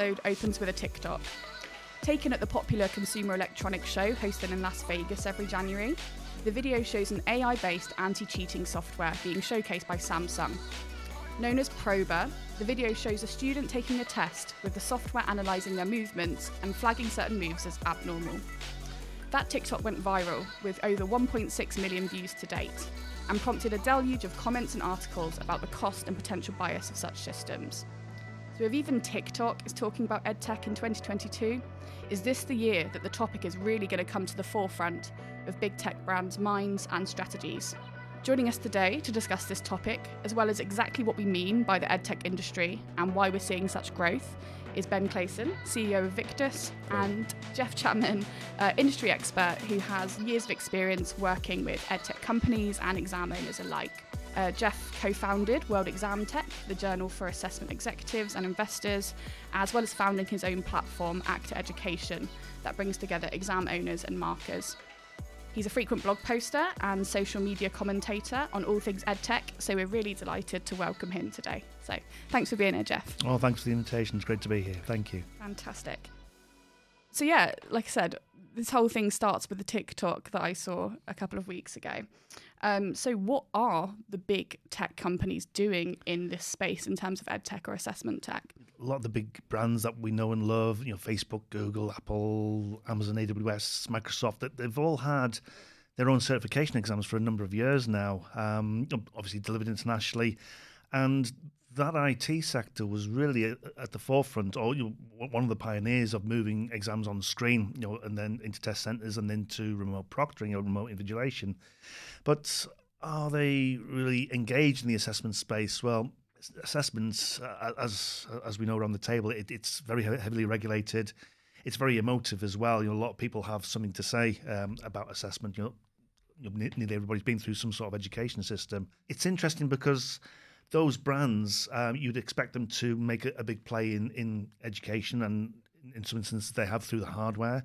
episode opens with a TikTok. Taken at the popular Consumer Electronics Show hosted in Las Vegas every January, the video shows an AI based anti cheating software being showcased by Samsung. Known as Proba, the video shows a student taking a test with the software analysing their movements and flagging certain moves as abnormal. That TikTok went viral with over 1.6 million views to date and prompted a deluge of comments and articles about the cost and potential bias of such systems. So, if even TikTok is talking about EdTech in 2022, is this the year that the topic is really going to come to the forefront of big tech brands' minds and strategies? Joining us today to discuss this topic, as well as exactly what we mean by the EdTech industry and why we're seeing such growth, is Ben Clayson, CEO of VICTVS, and Geoff Chapman, uh, industry expert who has years of experience working with EdTech companies and exam owners alike. Uh, Geoff co founded World Exam Tech, the journal for assessment executives and investors, as well as founding his own platform, Actor Education, that brings together exam owners and markers. He's a frequent blog poster and social media commentator on all things EdTech, so we're really delighted to welcome him today. So thanks for being here, Geoff. Oh, thanks for the invitation. It's great to be here. Thank you. Fantastic. So, yeah, like I said, this whole thing starts with the TikTok that I saw a couple of weeks ago. Um, so, what are the big tech companies doing in this space in terms of ed tech or assessment tech? A lot of the big brands that we know and love, you know, Facebook, Google, Apple, Amazon, AWS, Microsoft, that they've all had their own certification exams for a number of years now. Um, obviously delivered internationally, and that IT sector was really at the forefront, or you know, one of the pioneers of moving exams on screen, you know, and then into test centres and then to remote proctoring or remote invigilation. But are they really engaged in the assessment space? Well, assessments, uh, as as we know around the table, it, it's very heavily regulated. It's very emotive as well. You know, a lot of people have something to say um, about assessment. You know, nearly everybody's been through some sort of education system. It's interesting because those brands, um, you'd expect them to make a, a, big play in, in education, and in some instances they have through the hardware.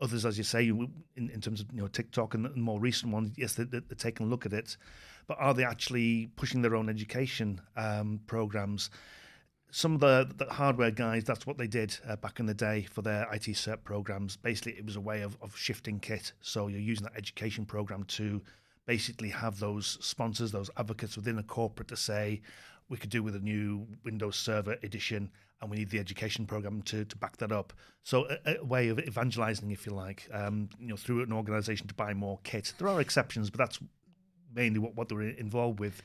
Others, as you say, in, in terms of you know TikTok and, more recent ones, yes, they, are taking a look at it, but are they actually pushing their own education um, programs? Some of the, the, hardware guys, that's what they did uh, back in the day for their IT cert programs. Basically, it was a way of, of shifting kit. So you're using that education program to basically have those sponsors, those advocates within a corporate to say, we could do with a new Windows Server edition, and we need the education program to, to back that up. So a, a way of evangelizing, if you like, um, you know, through an organization to buy more kit. There are exceptions, but that's mainly what, what they're involved with.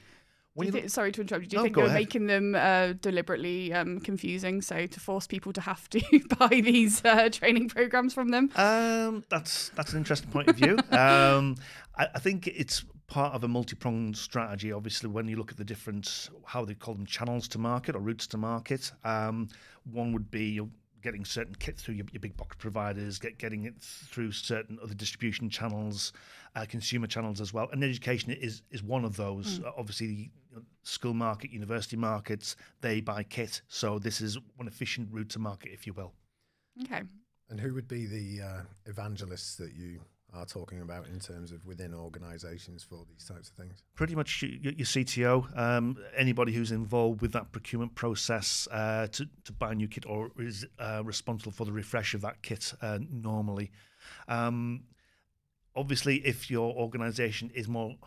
Think, sorry to interrupt you. Do you no, think you're ahead. making them uh, deliberately um, confusing, so to force people to have to buy these uh, training programs from them? Um, that's that's an interesting point of view. um, I, I, think it's part of a multi-pronged strategy. Obviously, when you look at the different how they call them channels to market or routes to market, um, one would be getting certain kit through your, your, big box providers, get getting it through certain other distribution channels, uh, consumer channels as well. And education is is one of those. Mm. Uh, obviously, school market, university markets, they buy kit, so this is one efficient route to market, if you will. Okay. And who would be the uh, evangelists that you are talking about in terms of within organisations for these types of things? Pretty much your, your CTO, um, anybody who's involved with that procurement process uh, to, to buy a new kit or is uh, responsible for the refresh of that kit uh, normally. Um, obviously, if your organisation is more you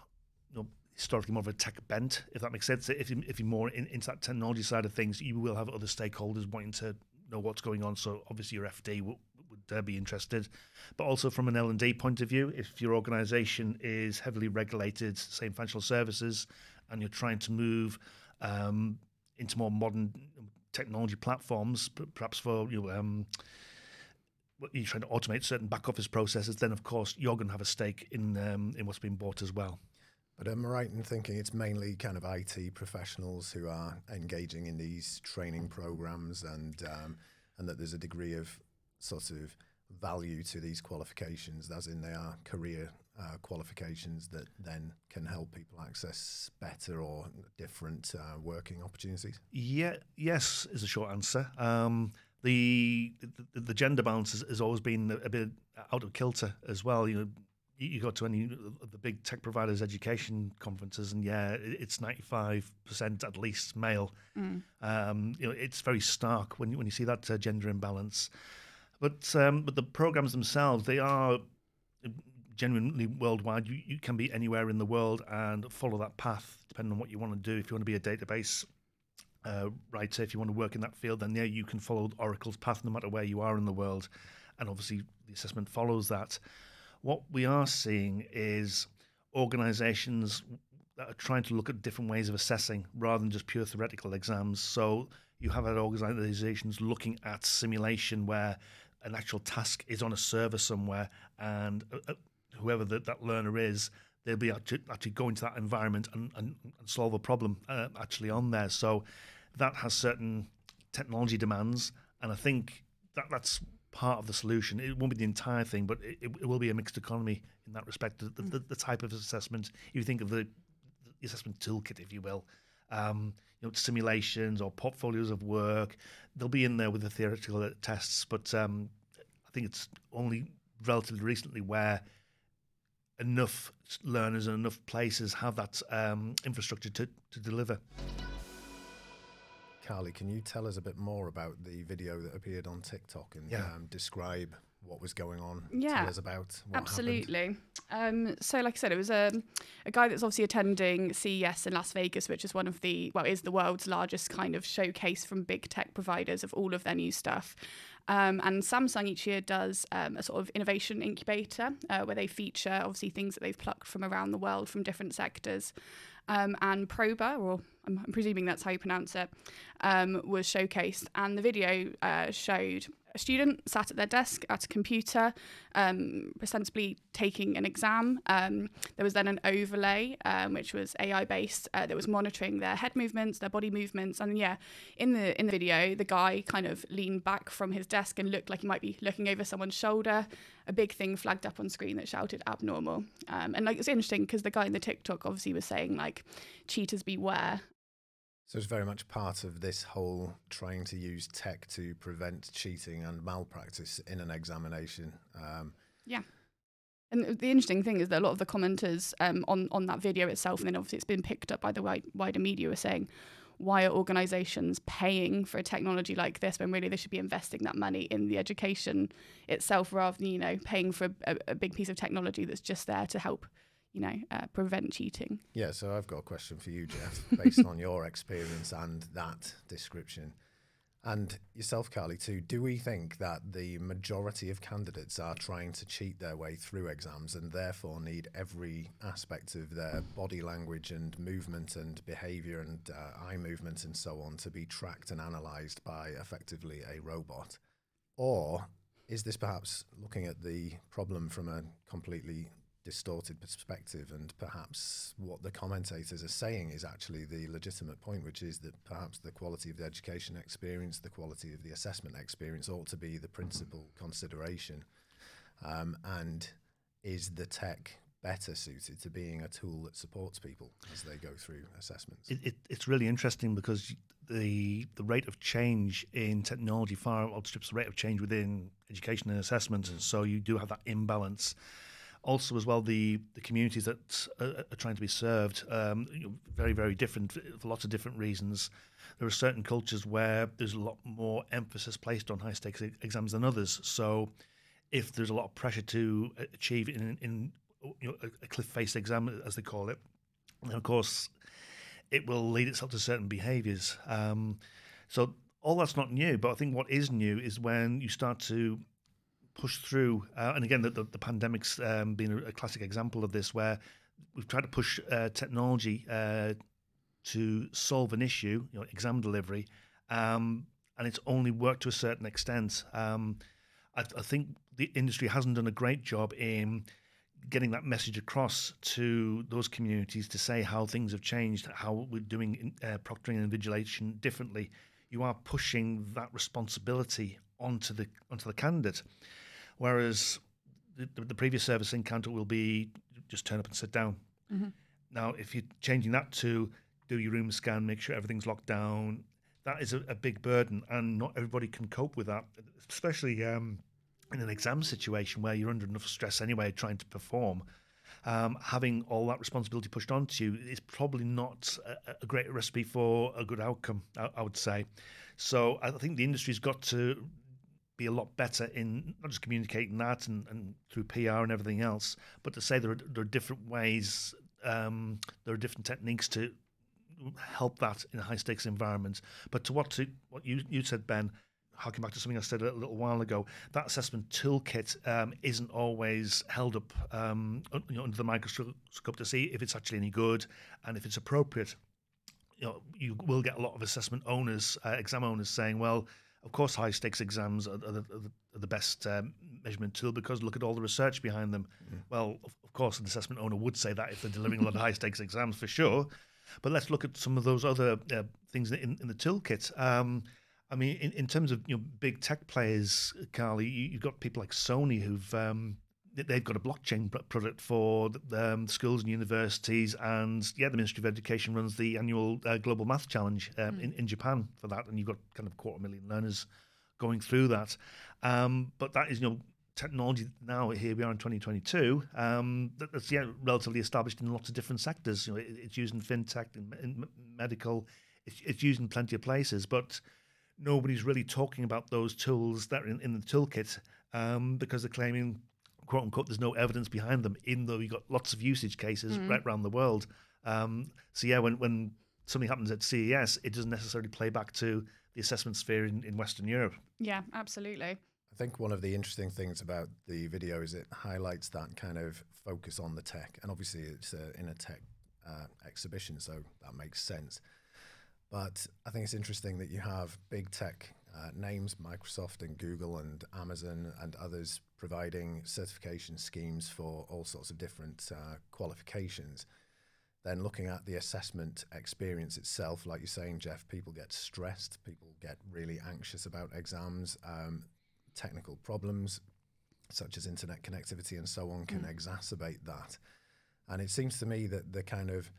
know, historically more of a tech bent, if that makes sense, if, you, if you're more in, into that technology side of things, you will have other stakeholders wanting to know what's going on. So obviously your FD will, would uh, be interested. But also from an L and D point of view, if your organisation is heavily regulated, in financial services, and you're trying to move um, into more modern technology platforms, perhaps for you know, um, you're trying to automate certain back office processes, then of course you're going to have a stake in um, in what's being bought as well. But am I right in thinking it's mainly kind of IT professionals who are engaging in these training programs, and um, and that there's a degree of sort of value to these qualifications, as in they are career uh, qualifications that then can help people access better or different uh, working opportunities? Yeah, yes, is a short answer. Um, the, the, the gender balance has, has, always been a bit out of kilter as well. You know, you, go to any of the big tech providers' education conferences, and yeah, it's ninety five percent at least male. Um, you know, it's very stark when you, when you see that uh, gender imbalance. But um, but the programs themselves, they are genuinely worldwide. You, you can be anywhere in the world and follow that path depending on what you want to do. If you want to be a database uh, writer, if you want to work in that field, then yeah, you can follow Oracle's path no matter where you are in the world. And obviously, the assessment follows that. What we are seeing is organizations that are trying to look at different ways of assessing rather than just pure theoretical exams. So you have had organizations looking at simulation where an actual task is on a server somewhere and uh, uh, whoever the, that learner is, they'll be actually, actually go into that environment and, and, and solve a problem uh, actually on there. So that has certain technology demands, and I think that that's part of the solution. It won't be the entire thing, but it, it will be a mixed economy in that respect. The, the, the type of assessment, if you think of the, the assessment toolkit, if you will, um, you know, simulations or portfolios of work, they'll be in there with the theoretical tests. But um, I think it's only relatively recently where enough learners and enough places have that um, infrastructure to, to deliver. Carly, can you tell us a bit more about the video that appeared on TikTok and Yeah. um, describe what was going on? Yeah, Tell us about what happened. Absolutely. Um, so, like I said, it was a, a guy that's obviously attending CES in Las Vegas, which is one of the, well, is the world's largest kind of showcase from big tech providers of all of their new stuff. Um, and Samsung each year does um, a sort of innovation incubator uh, where they feature obviously things that they've plucked from around the world from different sectors. Um, and Proba, or I'm, I'm presuming that's how you pronounce it, um, was showcased. And the video uh, showed a student sat at their desk at a computer, um, ostensibly taking an exam. Um, there was then an overlay, um, which was AI based, uh, that was monitoring their head movements, their body movements, and yeah, in the in the video, the guy kind of leaned back from his desk and looked like he might be looking over someone's shoulder. A big thing flagged up on screen that shouted abnormal, um, and like it's interesting because the guy in the TikTok obviously was saying like, cheaters beware, So it's very much part of this whole trying to use tech to prevent cheating and malpractice in an examination. Um, yeah. And the interesting thing is that a lot of the commenters um, on on that video itself, and then obviously it's been picked up by the wide, wider media, are saying, why are organisations paying for a technology like this when really they should be investing that money in the education itself rather than you know paying for a, a big piece of technology that's just there to help you know uh, prevent cheating. yeah, so I've got a question for you, Geoff, based on your experience and that description. And yourself, Carly, too. Do we think that the majority of candidates are trying to cheat their way through exams and therefore need every aspect of their body language and movement and behavior and uh, eye movement and so on to be tracked and analysed by effectively a robot? Or is this perhaps looking at the problem from a completely distorted perspective and perhaps what the commentators are saying is actually the legitimate point which is that perhaps the quality of the education experience the quality of the assessment experience ought to be the principal consideration um, and is the tech better suited to being a tool that supports people as they go through assessments It, it, it's really interesting because the the rate of change in technology far outstrips the rate of change within education and assessment, and so you do have that imbalance. Also, as well, the, the communities that are, are trying to be served, um, you know, very, very different for lots of different reasons. There are certain cultures where there's a lot more emphasis placed on high stakes exams than others. So, if there's a lot of pressure to achieve in, in you know, a, a cliff face exam, as they call it, then of course it will lead itself to certain behaviours. Um, so all that's not new, but I think what is new is when you start to push through, uh, and again, the, the, the pandemic's um, been a, a classic example of this, where we've tried to push uh, technology uh, to solve an issue, you know, exam delivery, um, and it's only worked to a certain extent. Um, I, I think the industry hasn't done a great job in getting that message across to those communities to say how things have changed, how we're doing uh, proctoring and invigilation differently. You are pushing that responsibility onto the onto the candidate, whereas the, the, previous service encounter will be just turn up and sit down. Now, if you're changing that to do your room scan, make sure everything's locked down, that is a, a big burden, and not everybody can cope with that. Especially, um, in an exam situation where you're under enough stress anyway, trying to perform, um, having all that responsibility pushed onto you is probably not a, a great recipe for a good outcome, I, I, would say. So I think the industry's got to be a lot better in not just communicating that and, and through PR and everything else, but to say there are, there are different ways, um, there are different techniques to help that in a high stakes environment. But to what to what you you said, Ben, harking back to something I said a little while ago, that assessment toolkit um, isn't always held up um, you know, under the microscope to see if it's actually any good and if it's appropriate. You know, you will get a lot of assessment owners, uh, exam owners, saying, "Well, of course, high stakes exams are, the, are the, best um, measurement tool because look at all the research behind them." Mm. Well, of, of course, an assessment owner would say that if they're delivering a lot of high stakes exams for sure. But let's look at some of those other uh, things in, in the toolkit. Um, I mean, in, in terms of you know big tech players, Carly, you, have got people like Sony who've um, they've got a blockchain product for um, schools and universities, and yeah, the Ministry of Education runs the annual uh, Global Math Challenge um, mm. in, in Japan for that, and you've got kind of quarter million learners going through that. Um, but that is you know technology now here we are in 2022 um, that's yeah relatively established in lots of different sectors you know it, it's used in fintech and in medical it's, it's used in plenty of places but nobody's really talking about those tools that are in, in the toolkit um, because they're claiming, quote unquote, there's no evidence behind them, even though you've got lots of usage cases mm. right around the world. Um, so, yeah, when, when something happens at CES, it doesn't necessarily play back to the assessment sphere in, in Western Europe. Yeah, absolutely. I think one of the interesting things about the video is it highlights that kind of focus on the tech. And obviously, it's a, in a tech uh, exhibition, so that makes sense. But I think it's interesting that you have big tech uh, names, Microsoft and Google and Amazon and others providing certification schemes for all sorts of different uh, qualifications. Then looking at the assessment experience itself, like you're saying, Geoff, people get stressed, people get really anxious about exams, um, technical problems such as internet connectivity and so on can mm. exacerbate that. And it seems to me that the kind of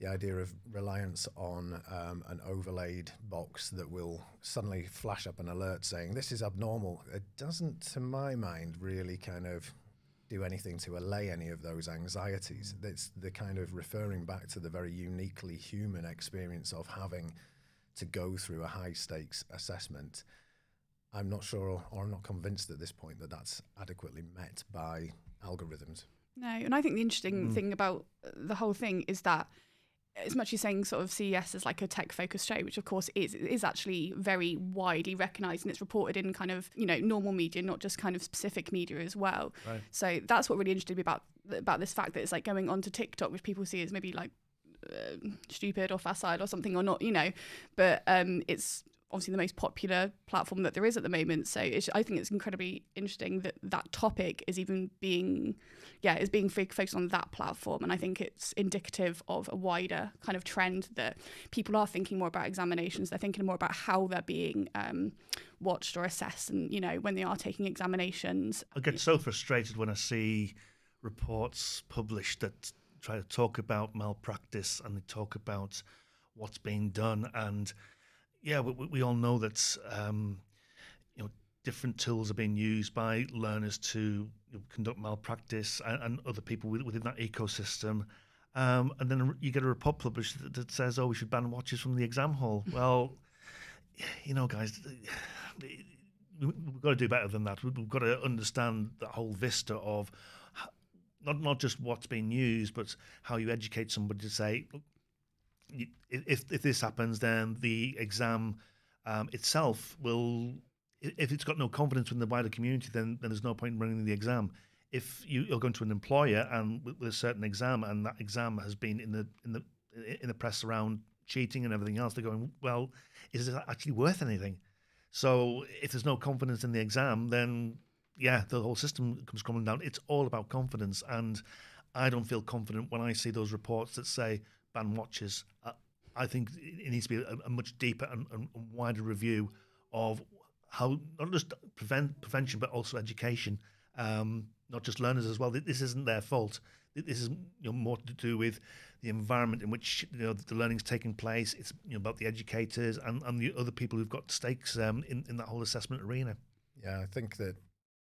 the idea of reliance on um, an overlaid box that will suddenly flash up an alert saying this is abnormal, it doesn't, to my mind, really kind of do anything to allay any of those anxieties. It's the kind of referring back to the very uniquely human experience of having to go through a high stakes assessment. I'm not sure, or I'm not convinced at this point that that's adequately met by algorithms. No, and I think the interesting mm. thing about the whole thing is that as much as saying sort of CES is like a tech focused show, which of course is, is actually very widely recognised and it's reported in kind of you know normal media, not just kind of specific media as well. Right. So that's what really interested me about about this fact that it's like going onto TikTok, which people see as maybe like uh, stupid or facile or something or not, you know, but um, it's obviously the most popular platform that there is at the moment. So I think it's incredibly interesting that that topic is even being, yeah, is being focused on that platform. And I think it's indicative of a wider kind of trend that people are thinking more about examinations. They're thinking more about how they're being um, watched or assessed, and you know when they are taking examinations. I get so frustrated when I see reports published that try to talk about malpractice and they talk about what's being done and yeah, we, we all know that um, you know different tools are being used by learners to you know, conduct malpractice and, and, other people within that ecosystem. Um, and then you get a report published that, that, says, "Oh, we should ban watches from the exam hall." well, you know, guys, we've got to do better than that. We've got to understand the whole vista of not not just what's being used, but how you educate somebody to say, if if this happens, then the exam um, itself will. If it's got no confidence in the wider community, then, then there's no point in running the exam. If you, are going to an employer and with, with a certain exam, and that exam has been in the in the in the press around cheating and everything else, they're going, well, is it actually worth anything? So if there's no confidence in the exam, then yeah, the whole system comes crumbling down. It's all about confidence, and I don't feel confident when I see those reports that say ban watches. Uh, I think it needs to be a, a much deeper and, and, wider review of how not just prevent prevention but also education, um, not just learners as well. This isn't their fault. This is you know, more to do with the environment in which you know the learning's taking place. It's you know, about the educators and, and the other people who've got stakes um, in in that whole assessment arena. Yeah, I think that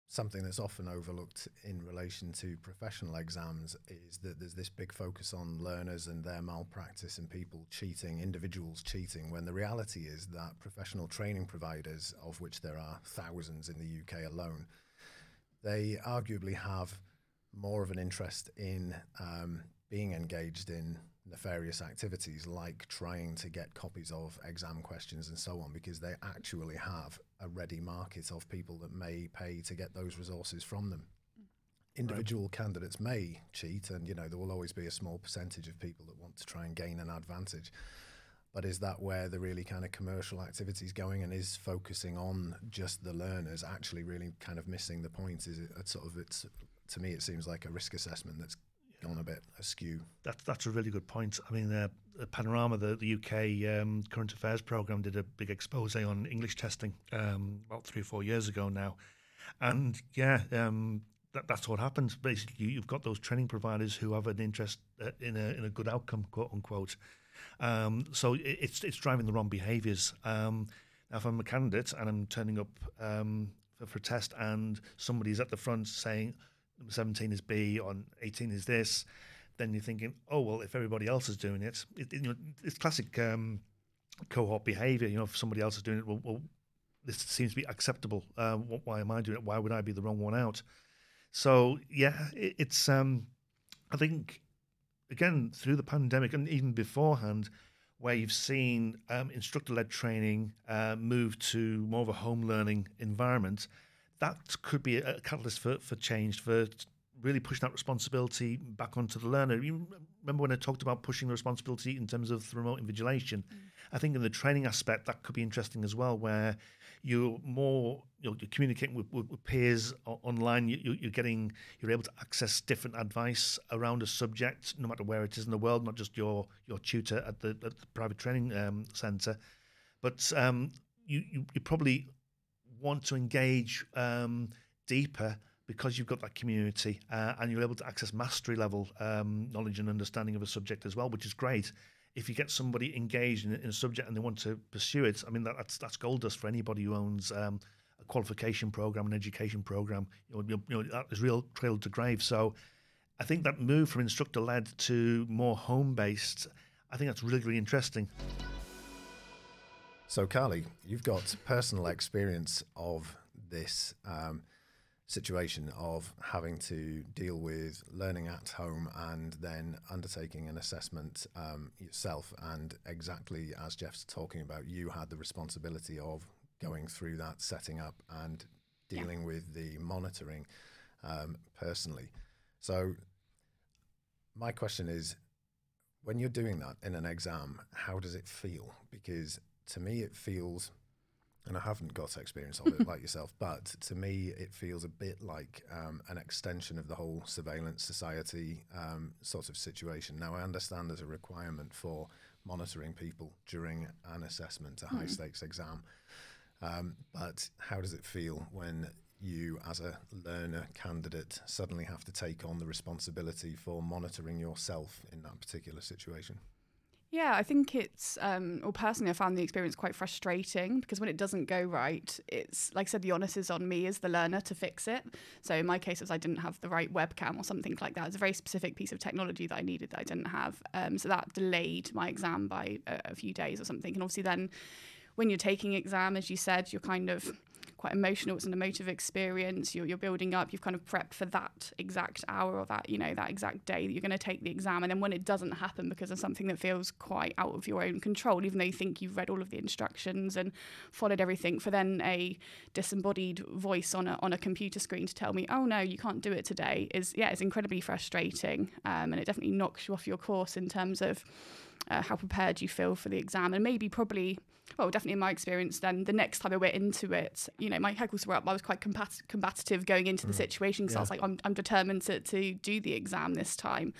something that's often overlooked in relation to professional exams is that there's this big focus on learners and their malpractice and people cheating, individuals cheating, when the reality is that professional training providers, of which there are thousands in the UK alone, they arguably have more of an interest in um, being engaged in nefarious activities like trying to get copies of exam questions and so on because they actually have a ready market of people that may pay to get those resources from them. Individual right. candidates may cheat, and you know there will always be a small percentage of people that want to try and gain an advantage. But is that where the really kind of commercial activity is going, and is focusing on just the learners actually really kind of missing the point? Is it sort of it's to me it seems like a risk assessment that's gone a bit askew. That's that's a really good point. I mean, uh, Panorama, the, the UK um, current affairs program, did a big expose on English testing um, about three or four years ago now, and yeah, um, that, that's what happens. Basically, you've got those training providers who have an interest uh, in a in a good outcome, quote unquote. Um, so it, it's it's driving the wrong behaviours. Um, now, if I'm a candidate and I'm turning up um, for, for a test, and somebody's at the front saying number 17 is B, on 18 is this, then you're thinking, oh, well, if everybody else is doing it, it you know, it's classic um, cohort behavior. You know, if somebody else is doing it, well, well this seems to be acceptable. Uh, why am I doing it? Why would I be the wrong one out? So, yeah, it, it's, um, I think, again, through the pandemic and even beforehand, where you've seen um, instructor led training uh, move to more of a home learning environment that could be a catalyst for, for change, for really pushing that responsibility back onto the learner. You remember when I talked about pushing the responsibility in terms of the remote invigilation? Mm. I think in the training aspect, that could be interesting as well, where you're more you know, you're communicating with, with, with peers online. You, are getting you're able to access different advice around a subject, no matter where it is in the world, not just your your tutor at the, at the private training um, centre, but um, you, you you probably want to engage um, deeper because you've got that community uh, and you're able to access mastery level um, knowledge and understanding of a subject as well, which is great. If you get somebody engaged in, in a subject and they want to pursue it, I mean that, that's that's gold dust for anybody who owns um, a qualification program, an education program. You know, you know that is real trail to grave. So, I think that move from instructor led to more home based, I think that's really really interesting. So, Carly, you've got personal experience of this um, situation of having to deal with learning at home and then undertaking an assessment um, yourself. And exactly as Geoff's talking about, you had the responsibility of going through that, setting up, and dealing yeah. with the monitoring um, personally. So, my question is when you're doing that in an exam, how does it feel? Because to me, it feels, and I haven't got experience of it like yourself, but to me, it feels a bit like um, an extension of the whole surveillance society um, sort of situation. Now, I understand there's a requirement for monitoring people during an assessment, a high hmm. stakes exam. Um, but how does it feel when you, as a learner candidate, suddenly have to take on the responsibility for monitoring yourself in that particular situation? Yeah, I think it's, um, well, personally, I found the experience quite frustrating because when it doesn't go right, it's like I said, the onus is on me as the learner to fix it. So in my case, it was I didn't have the right webcam or something like that. It's a very specific piece of technology that I needed that I didn't have. Um, so that delayed my exam by a, a few days or something. And obviously, then when you're taking exam, as you said, you're kind of quite emotional. It's an emotive experience. You're, you're building up. You've kind of prepped for that exact hour or that you know that exact day that you're going to take the exam. And then when it doesn't happen because of something that feels quite out of your own control, even though you think you've read all of the instructions and followed everything, for then a disembodied voice on a on a computer screen to tell me, oh no, you can't do it today, is yeah, it's incredibly frustrating. Um, and it definitely knocks you off your course in terms of uh, how prepared you feel for the exam, and maybe probably, well, definitely in my experience, then the next time I went into it, you know, my hackles were up. I was quite combat- combative going into mm. the situation because yeah. I was like, I'm, I'm determined to, to do the exam this time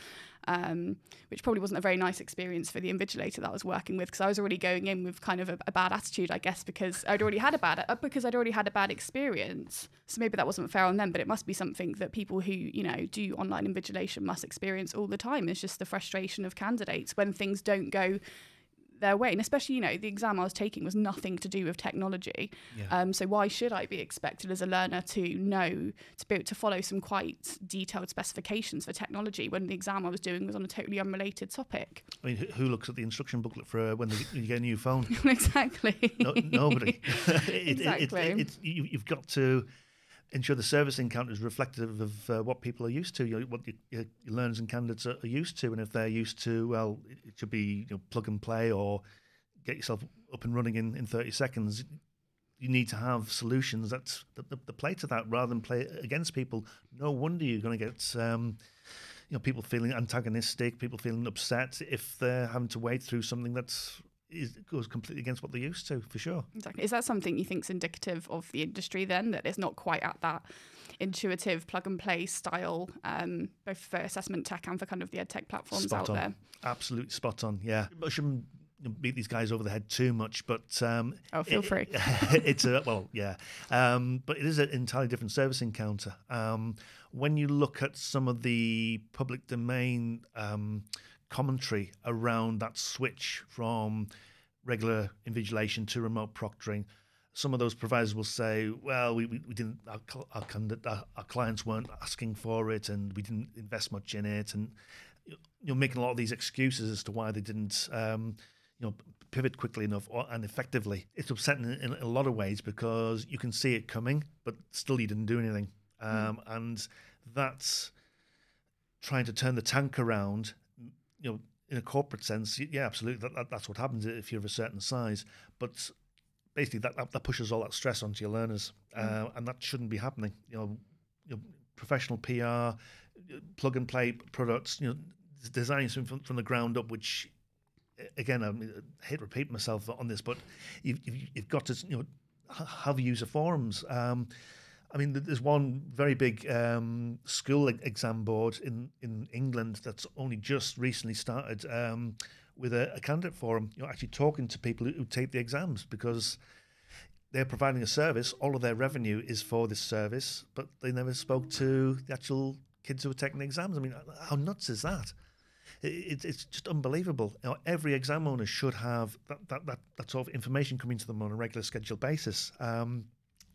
um, which probably wasn't a very nice experience for the invigilator that I was working with because I was already going in with kind of a, a, bad attitude, I guess, because I'd already had a bad uh, because I'd already had a bad experience. So maybe that wasn't fair on them, but it must be something that people who you know do online invigilation must experience all the time. It's just the frustration of candidates when things don't go their way. And especially, you know, the exam I was taking was nothing to do with technology. Yeah. Um, so why should I be expected as a learner to know to be able to follow some quite detailed specifications for technology when the exam I was doing was on a totally unrelated topic? I mean, who- looks at the instruction booklet for uh, when they, you get a new phone? exactly. No, nobody. It- it- Exactly. It, it's you, you've got to ensure the service encounter is reflective of uh, what people are used to, you know, what your, your learners and candidates are, are used to, and if they're used to, well, it should be you know, plug and play or get yourself up and running in, in 30 seconds. You need to have solutions that's that, that, that play to that rather than play against people. No wonder you're going to get um, you know people feeling antagonistic, people feeling upset if they're having to wade through something that's is, goes completely against what they're used to, for sure. Exactly. Is that something you think is indicative of the industry then, that it's not quite at that intuitive plug and play style, um, both for assessment tech and for kind of the ed tech platforms Spot out on. there? Absolutely spot on. Yeah, I shouldn't beat these guys over the head too much, but um, Oh, feel it- free. it's a well, yeah, um, but it is an entirely different service encounter. Um, when you look at some of the public domain um, commentary around that switch from regular invigilation to remote proctoring. Some of those providers will say, "Well, we, we, didn't. Our, our, our, our clients weren't asking for it, and we didn't invest much in it." And you're making a lot of these excuses as to why they didn't, um, you know, pivot quickly enough or, and effectively. It's upsetting in, in a lot of ways because you can see it coming, but still you didn't do anything, um, and that's trying to turn the tank around. You know, in a corporate sense, yeah, absolutely, that, that, that's what happens if you're of a certain size. But basically, that, that, that pushes all that stress onto your learners, uh, and that shouldn't be happening. You know, you know professional PR, plug and play products. You know, designing something from, from the ground up, which again, I, mean, I hate to repeat myself on this, but you've, you've, you've got to you know have user forums. Um, I mean, there's one very big um, school exam board in, in England that's only just recently started um, with a, a candidate forum. You know, actually talking to people who, take the exams because they're providing a service. All of their revenue is for this service, but they never spoke to the actual kids who are taking the exams. I mean, how nuts is that? It, it's just unbelievable. You know, every exam owner should have that, that, that, that sort of information coming to them on a regular scheduled basis. Um,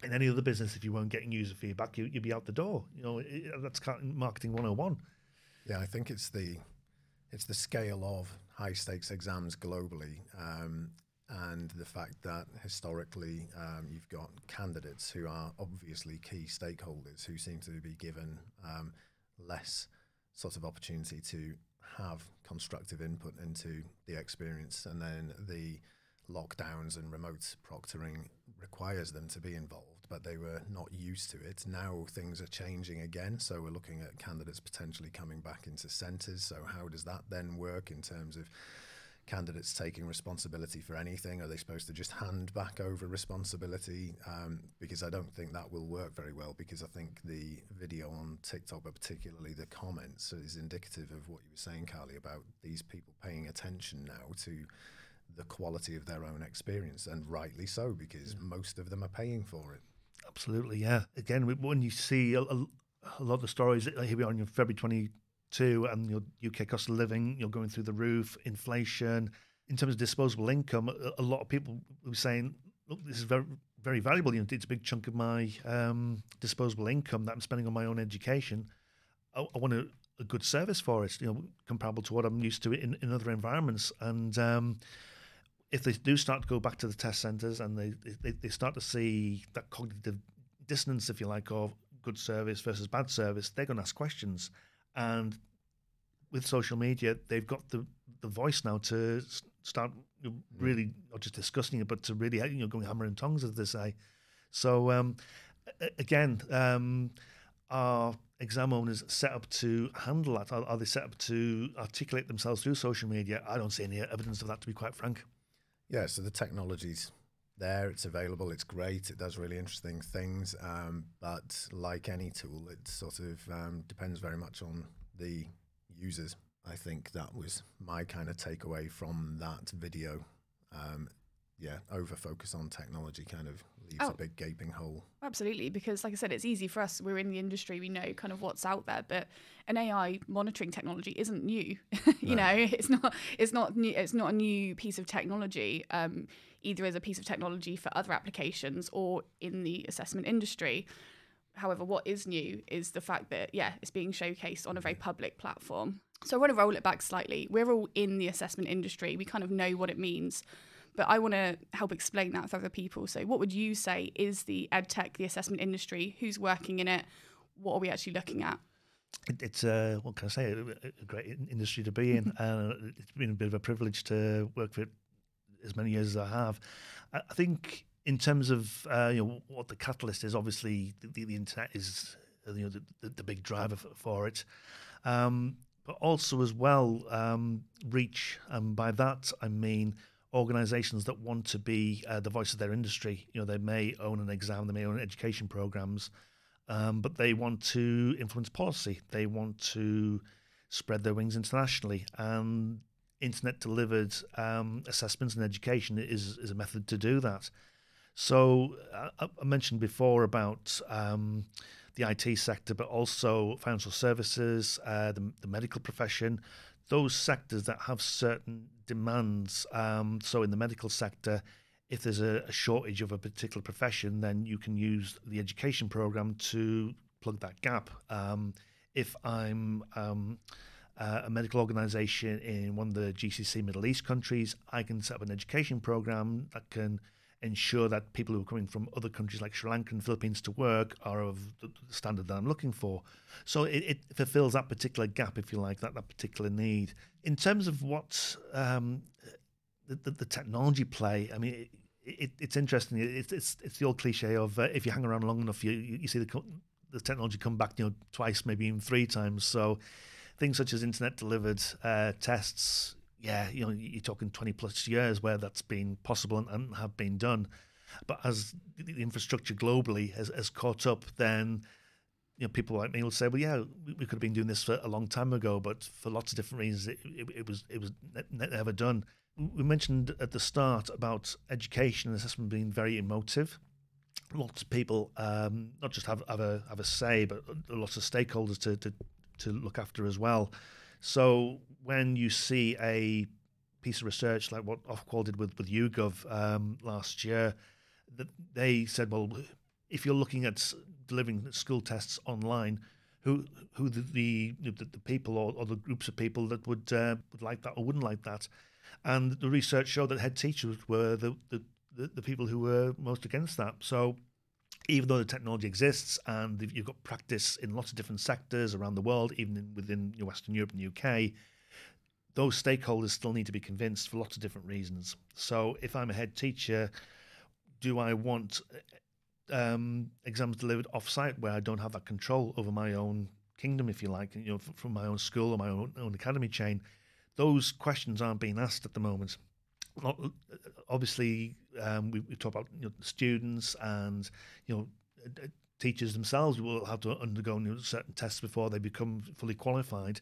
in any other business, if you weren't getting user feedback, you, you'd be out the door. You know, it, that's marketing 101. Yeah, I think it's the it's the scale of high stakes exams globally, um, and the fact that historically um, you've got candidates who are obviously key stakeholders who seem to be given um, less sort of opportunity to have constructive input into the experience, and then the lockdowns and remote proctoring requires them to be involved, but they were not used to it. Now things are changing again, so we're looking at candidates potentially coming back into centres. So how does that then work in terms of candidates taking responsibility for anything? Are they supposed to just hand back over responsibility? Um, because I don't think that will work very well. Because I think the video on TikTok, but particularly the comments, is indicative of what you were saying, Carly, about these people paying attention now to the quality of their own experience, and rightly so, because most of them are paying for it. Absolutely, yeah. Again, when you see a, a, a lot of the stories, here we are in February 22, and your UK cost of living, you're going through the roof, inflation. In terms of disposable income, a, a lot of people were saying, look, this is very, very valuable. You know, it's a big chunk of my um, disposable income that I'm spending on my own education. I, I want a, a good service for it, you know, comparable to what I'm used to in, in other environments. And um, if they do start to go back to the test centres and they, they, they start to see that cognitive dissonance, if you like, of good service versus bad service, they're going to ask questions. And with social media, they've got the, the voice now to start know, really not just discussing it, but to really you know going hammer and tongs, as they say. So um, again, um, are exam owners set up to handle that? Are, are they set up to articulate themselves through social media? I don't see any evidence of that, to be quite frank. Yeah, so the technology's there, it's available, it's great, it does really interesting things. Um, but like any tool, it sort of um, depends very much on the users. I think that was my kind of takeaway from that video. Um, yeah, over focus on technology kind of leaves Oh. a big gaping hole. Absolutely, because like I said, it's easy for us. We're in the industry, we know kind of what's out there, but an AI monitoring technology isn't new. you know, it's not it's not new it's not a new piece of technology, um, either as a piece of technology for other applications or in the assessment industry. However, what is new is the fact that yeah, it's being showcased on a very public platform. So I want to roll it back slightly. We're all in the assessment industry. We kind of know what it means. But I want to help explain that with other people. So, what would you say is the ed tech, the assessment industry? Who's working in it? What are we actually looking at? It, it's uh, what can I say? A, a great industry to be in, and it's been a bit of a privilege to work for it as many years as I have. I, I think in terms of uh, you know what the catalyst is, obviously the, the, internet is you know the, the, the big driver for, for it, um, but also as well um, reach, and by that I mean organizations that want to be uh, the voice of their industry. You know, they may own an exam, they may own education programs, um, but they want to influence policy. They want to spread their wings internationally, and internet delivered um, assessments and education is is a method to do that. So I, I mentioned before about um, the IT sector, but also financial services, uh, the, the medical profession, those sectors that have certain demands. Um, so in the medical sector, if there's a, a, shortage of a particular profession, then you can use the education program to plug that gap. Um, if I'm um, uh, a medical organization in one of the GCC Middle East countries, I can set up an education program that can ensure that people who are coming from other countries like Sri Lanka and Philippines to work are of the standard that I'm looking for. So it, it fulfills that particular gap, if you like, that, that particular need. In terms of what um, the, the, the, technology play, I mean, it, it, it's interesting. It's, it's, it's the old cliche of uh, if you hang around long enough, you, you see the, the technology come back, you know, twice, maybe even three times. So things such as internet delivered uh, tests, yeah, you know, you're talking 20 plus years where that's been possible and, and have been done. But as the infrastructure globally has, has caught up, then you know people like me will say, well, yeah, we, could have been doing this for a long time ago, but for lots of different reasons, it, it, it was it was ne- never done. We mentioned at the start about education and assessment being very emotive. Lots of people um, not just have, have a have a say, but lots of stakeholders to, to to look after as well. So when you see a piece of research like what Ofqual did with, with YouGov um, last year, that they said, well, if you're looking at delivering school tests online, who who the the, the, people or, or, the groups of people that would uh, would like that or wouldn't like that, and the research showed that head teachers were the the, the, the people who were most against that. So even though the technology exists and you've got practice in lots of different sectors around the world, even within Western Europe and the UK, those stakeholders still need to be convinced for lots of different reasons. So, if I'm a head teacher, do I want um, exams delivered off-site where I don't have that control over my own kingdom, if you like, you know, from my own school or my own, own academy chain? Those questions aren't being asked at the moment obviously um, we, we talk about you know, students and you know teachers themselves will have to undergo you know, certain tests before they become fully qualified.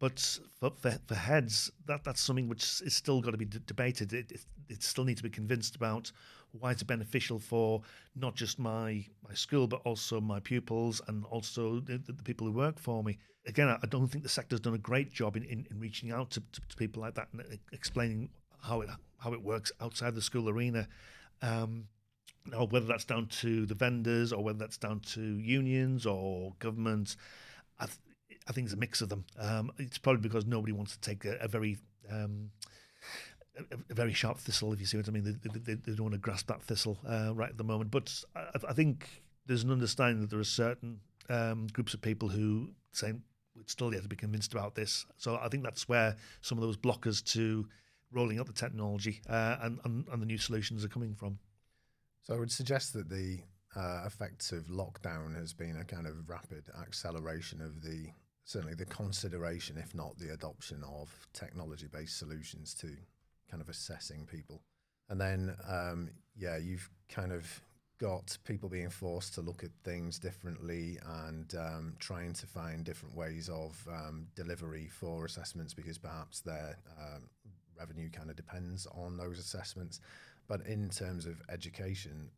But for, for, for, heads, that, that's something which is still got to be d- debated. It, it, it, still needs to be convinced about why it's beneficial for not just my, my school, but also my pupils and also the, the people who work for me. Again, I, I don't think the sector's done a great job in, in, in reaching out to, to, to people like that and explaining how it how it works outside the school arena. Um, or whether that's down to the vendors or whether that's down to unions or government, I, th- I think it's a mix of them. Um, it's probably because nobody wants to take a, a very um, a, a, very sharp thistle, if you see what I mean. They, they, they don't want to grasp that thistle uh, right at the moment. But I, I, think there's an understanding that there are certain um, groups of people who say we're still yet to be convinced about this. So I think that's where some of those blockers to rolling out the technology uh, and, and, and the new solutions are coming from. So I would suggest that the uh, effects of lockdown has been a kind of rapid acceleration of the certainly the consideration, if not the adoption of technology-based solutions to kind of assessing people. And then, um, yeah, you've kind of got people being forced to look at things differently and um, trying to find different ways of um, delivery for assessments because perhaps their um, revenue kind of depends on those assessments. But in terms of education,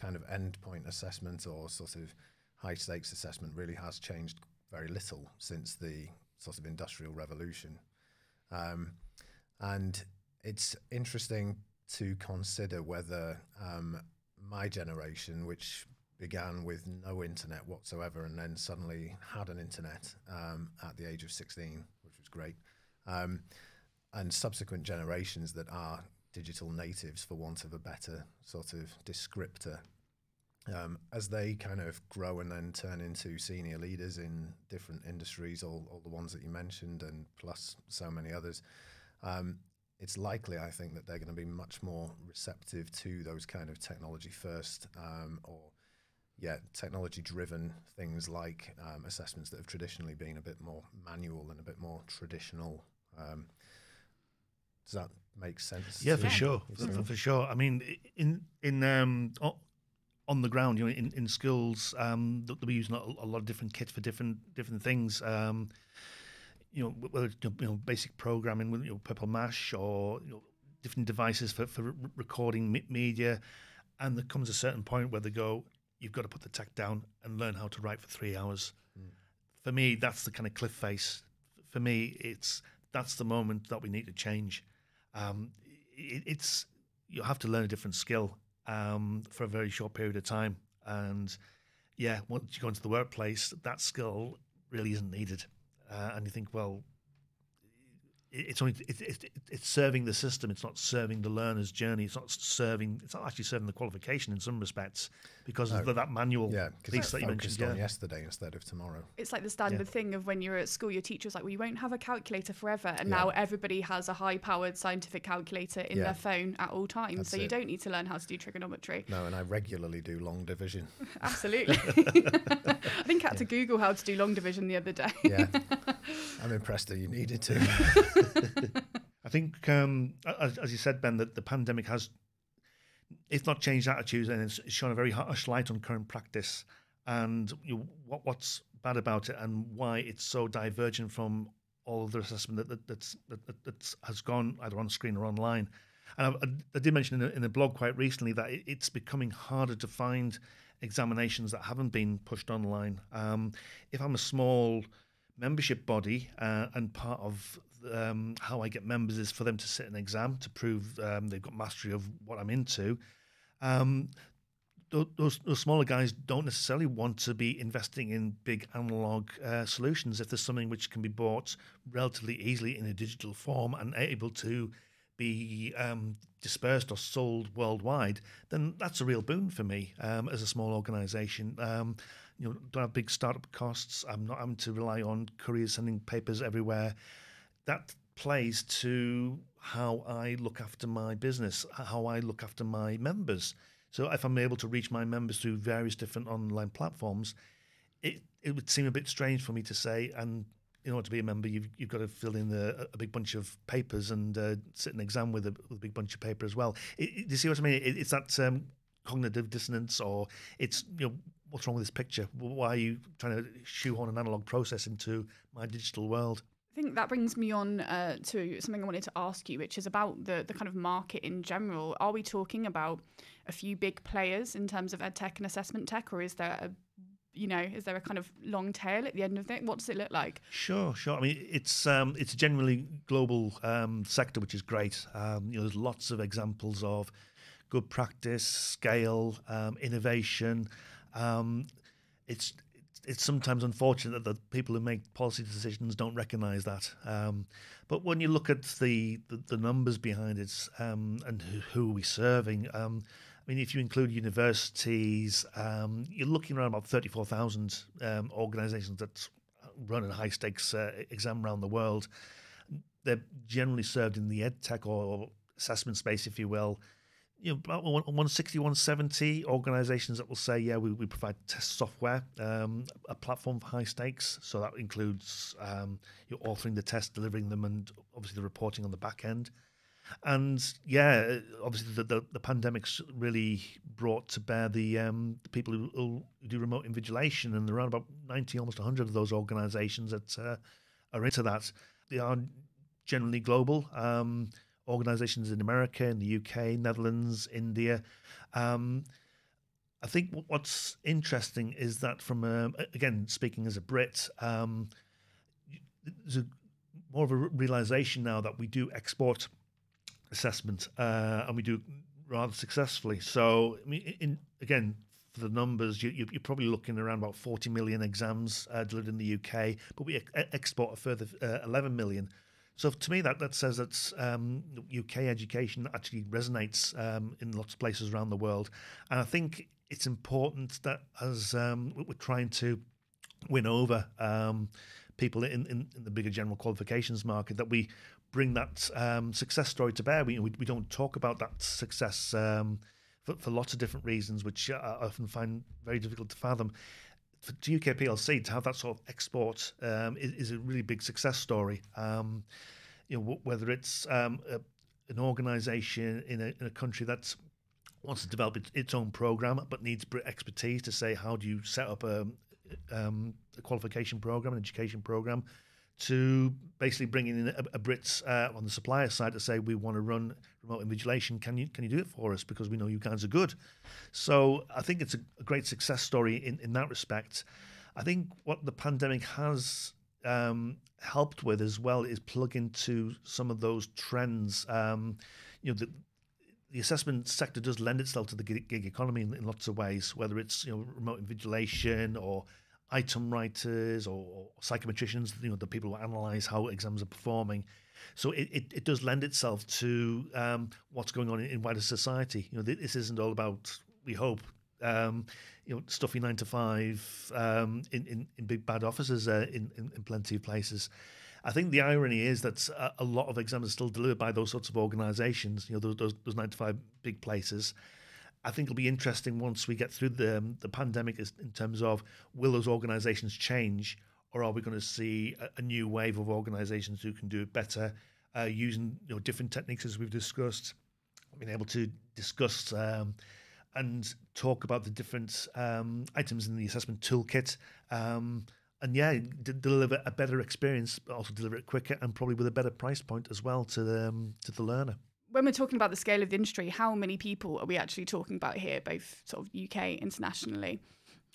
kind of endpoint assessment or sort of high stakes assessment really has changed very little since the sort of industrial revolution. Um, and it's interesting to consider whether um, my generation, which began with no internet whatsoever and then suddenly had an internet um, at the age of 16, which was great, um, and subsequent generations that are digital natives, for want of a better sort of descriptor, um, as they kind of grow and then turn into senior leaders in different industries, all, all the ones that you mentioned, and plus so many others, um, it's likely, I think, that they're going to be much more receptive to those kind of technology first um, or, yeah, technology driven things like um, assessments that have traditionally been a bit more manual and a bit more traditional. Um, does that make sense? Yeah, for you? sure, for, for sure. I mean, in in um, on the ground, you know, in, in schools, um, they'll be using a, a lot of different kits for different different things. Um, you know, whether it's, you know, basic programming with you know, Purple Mash or you know, different devices for, for recording media, and there comes a certain point where they go, you've got to put the tech down and learn how to write for three hours. For me, that's the kind of cliff face. For me, it's that's the moment that we need to change. Um, it, it's you have to learn a different skill um, for a very short period of time, and yeah, once you go into the workplace, that skill really isn't needed. Uh, and you think, well, it's only it, it, it, it's serving the system. It's not serving the learner's journey. It's not serving. It's not actually serving the qualification in some respects because of No. that manual Yeah, because piece it's that you mentioned. focused on Yeah. yesterday instead of tomorrow. It's like the standard thing of when you're at school, your teacher's like, well, you won't have a calculator forever. And Yeah. now everybody has a high powered scientific calculator in Yeah. their phone at all times. That's so you it. don't need to learn how to do trigonometry. No, and I regularly do long division. Absolutely. I think I had to Google how to do long division the other day. Yeah, I'm impressed that you needed to. I think, um, as, as you said, Ben, that the pandemic has, if not changed attitudes, and it's shown a very harsh light on current practice and you know, what what's bad about it and why it's so divergent from all of the assessment that, that that's that, that that's, has gone either on screen or online. And I, I did mention in a, in blog quite recently that it, it's becoming harder to find examinations that haven't been pushed online. Um, if I'm a small membership body, uh, and part of um, how I get members is for them to sit an exam to prove um, they've got mastery of what I'm into. Um, tho- those, those smaller guys don't necessarily want to be investing in big analog uh, solutions if there's something which can be bought relatively easily in a digital form and able to be um, dispersed or sold worldwide, then that's a real boon for me um, as a small organization. Um, you know, don't have big startup costs. I'm not having to rely on couriers sending papers everywhere. That plays to how I look after my business, how I look after my members. So if I'm able to reach my members through various different online platforms, it it would seem a bit strange for me to say, and in order to be a member, you've you've got to fill in a, a big bunch of papers and uh, sit an exam with a, with a big bunch of paper as well. It, it- do you see what I mean? It, it's that um, cognitive dissonance, or it's you know what's wrong with this picture? Why are you trying to shoehorn an analog process into my digital world? I think that brings me on uh, to something I wanted to ask you, which is about the, the kind of market in general. Are we talking about a few big players in terms of ed tech and assessment tech, or is there a you know, is there a kind of long tail at the end of it? What does it look like? Sure, sure. I mean, it's um, it's a generally global um, sector, which is great. Um, you know, there's lots of examples of good practice, scale, um, innovation. Um, it's it's sometimes unfortunate that the people who make policy decisions don't recognise that. Um, but when you look at the, the, the numbers behind it um, and who, who are we serving, um, I mean, if you include universities, um, you're looking around about 34,000 um, organisations that run a high stakes uh, exam around the world. They're generally served in the ed tech or assessment space, if you will. You know, about one- 160, 170 organizations that will say, yeah, we, we provide test software, um, a platform for high stakes. So that includes um, you know, authoring the test, delivering them, and obviously the reporting on the back end. And yeah, obviously the, the, the pandemic's really brought to bear the, um, the people who, who do remote invigilation, and there are about 90, almost 100 of those organizations that uh, are into that. They are generally global. Um, organizations in America, in the UK, Netherlands, India. Um, I think what's interesting is that from a, again speaking as a Brit, um, there's a, more of a realization now that we do export assessment uh, and we do rather successfully. So I mean, in, again, for the numbers, you, are probably looking around about 40 million exams uh, delivered in the UK, but we export a further uh, 11 million. So to me, that that says that um, UK education actually resonates um, in lots of places around the world, and I think it's important that as um, we're trying to win over um, people in, in, in, the bigger general qualifications market, that we bring that um, success story to bear. We, we, we don't talk about that success um, for, for lots of different reasons, which I often find very difficult to fathom. For UK PLC to have that sort of export um, is, is, a really big success story. Um, you know, whether it's um, a, an organisation in a, in a country that's wants to develop its, own program, but needs expertise to say how do you set up a, um, a qualification program, an education program, to basically bringing in a, a Brits uh, on the supplier side to say we want to run remote invigilation. Can you can you do it for us because we know you guys are good. So I think it's a, a great success story in in that respect. I think what the pandemic has um, helped with as well is plug into some of those trends. Um, you know, the, the assessment sector does lend itself to the gig economy in, in, lots of ways, whether it's you know remote invigilation or item writers or, or psychometricians, you know the people who analyse how exams are performing. So it, it, it does lend itself to um, what's going on in, in, wider society. You know, this isn't all about we hope um, you know stuffy nine to five um, in, in, in big bad offices uh, in, in, in plenty of places. I think the irony is that a lot of exams are still delivered by those sorts of organisations, you know, those, those, those nine to five big places. I think it'll be interesting once we get through the um, the pandemic in terms of will those organisations change, or are we going to see a, a new wave of organisations who can do it better, uh, using you know different techniques as we've discussed, being able to discuss um, and talk about the different um, items in the assessment toolkit. Um, and yeah, d- deliver a better experience, but also deliver it quicker and probably with a better price point as well to the um, to the learner. When we're talking about the scale of the industry, how many people are we actually talking about here, both sort of UK, internationally?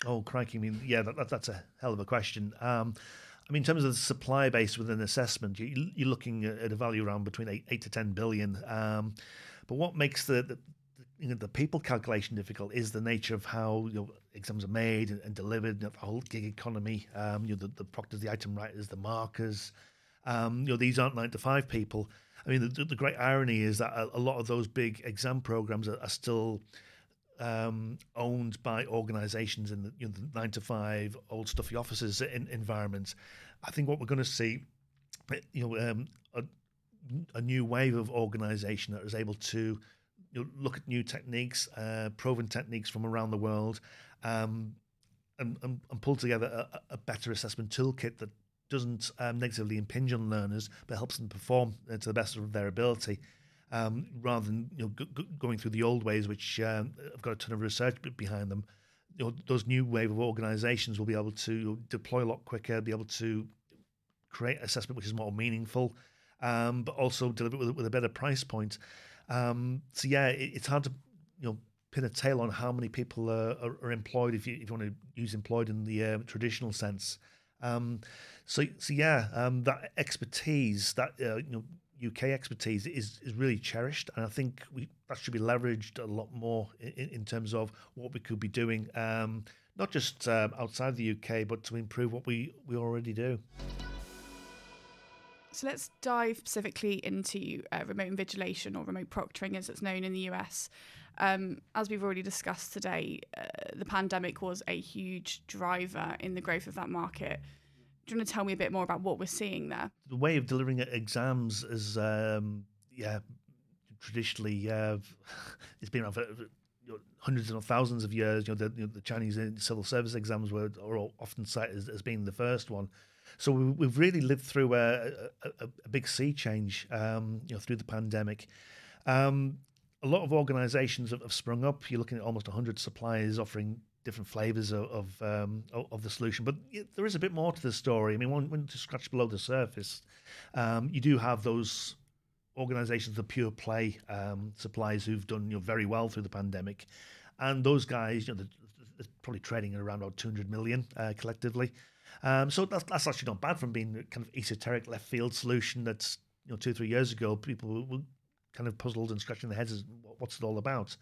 Oh, crikey! I mean, yeah, that, that, that's a hell of a question. Um, I mean, in terms of the supply base within assessment, you, are looking at a value around between eight, eight to ten billion. Um, but what makes the, the you know, the people calculation difficult is the nature of how know, exams are made and, and delivered, you know, the whole gig economy, um, you know, the, the proctors, the item writers, the markers. Um, you know, these aren't nine to five people. I mean, the, the great irony is that a, a, lot of those big exam programs are, are still um, owned by organisations in the, you know, the, nine to five old stuffy offices in, environments. I think what we're going to see, you know, um, a, a new wave of organisation that is able to you know, look at new techniques, uh, proven techniques from around the world, um, and, and, and, pull together a, a, better assessment toolkit that doesn't um, negatively impinge on learners, but helps them perform uh, to the best of their ability, um, rather than you know going through the old ways, which um, have got a ton of research behind them. You know, those new wave of organisations will be able to deploy a lot quicker, be able to create assessment which is more meaningful, um, but also deliver it with, with a better price point. Um, so yeah, it, it's hard to you know pin a tail on how many people are, are, are employed if you if you want to use employed in the uh, traditional sense. Um, so so yeah, um, that expertise, that uh, you know UK expertise is is really cherished, and I think we that should be leveraged a lot more in, in terms of what we could be doing, um, not just um, outside the UK, but to improve what we we already do. So let's dive specifically into uh, remote invigilation or remote proctoring, as it's known in the US. Um, as we've already discussed today, uh, the pandemic was a huge driver in the growth of that market. Do you want to tell me a bit more about what we're seeing there? The way of delivering exams is, um, yeah, traditionally, it's been around for hundreds and thousands of years. You know, the, you know, the Chinese civil service exams were are often cited as, as being the first one. So we, have really lived through a, a, a big sea change, um, you know, through the pandemic. Um, a lot of organisations have, have, sprung up. You're looking at almost 100 suppliers offering different flavors of of, um, of, the solution, but there is a bit more to the story. I mean, when, when to scratch below the surface, um, you do have those organisations, the pure play um, suppliers who've done you know, very well through the pandemic. and those guys, you know, they're, probably trading at around about 200 million uh, collectively. Um, so that's, that's actually not bad from being kind of esoteric left field solution that's you know two three years ago people were kind of puzzled and scratching their heads as what's it all about.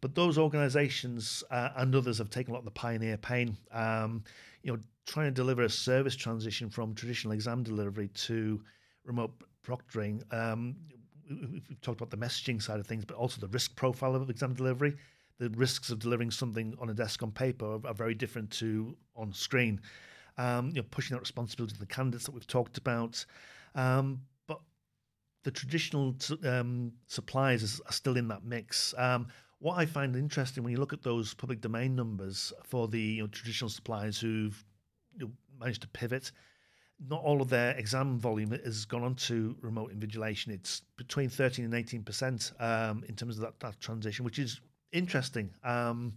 But those organisations uh, and others have taken a lot of the pioneer pain. Um, you know, trying to deliver a service transition from traditional exam delivery to remote proctoring. Um, we've talked about the messaging side of things, but also the risk profile of exam delivery. The risks of delivering something on a desk on paper are, are very different to on screen. Um, you know, pushing that responsibility to the candidates that we've talked about. Um, the traditional um, suppliers are still in that mix. Um, what I find interesting when you look at those public domain numbers for the you know, traditional suppliers who've you know, managed to pivot, not all of their exam volume has gone on to remote invigilation. It's between 13 and 18 percent um, in terms of that, that, transition, which is interesting. Um,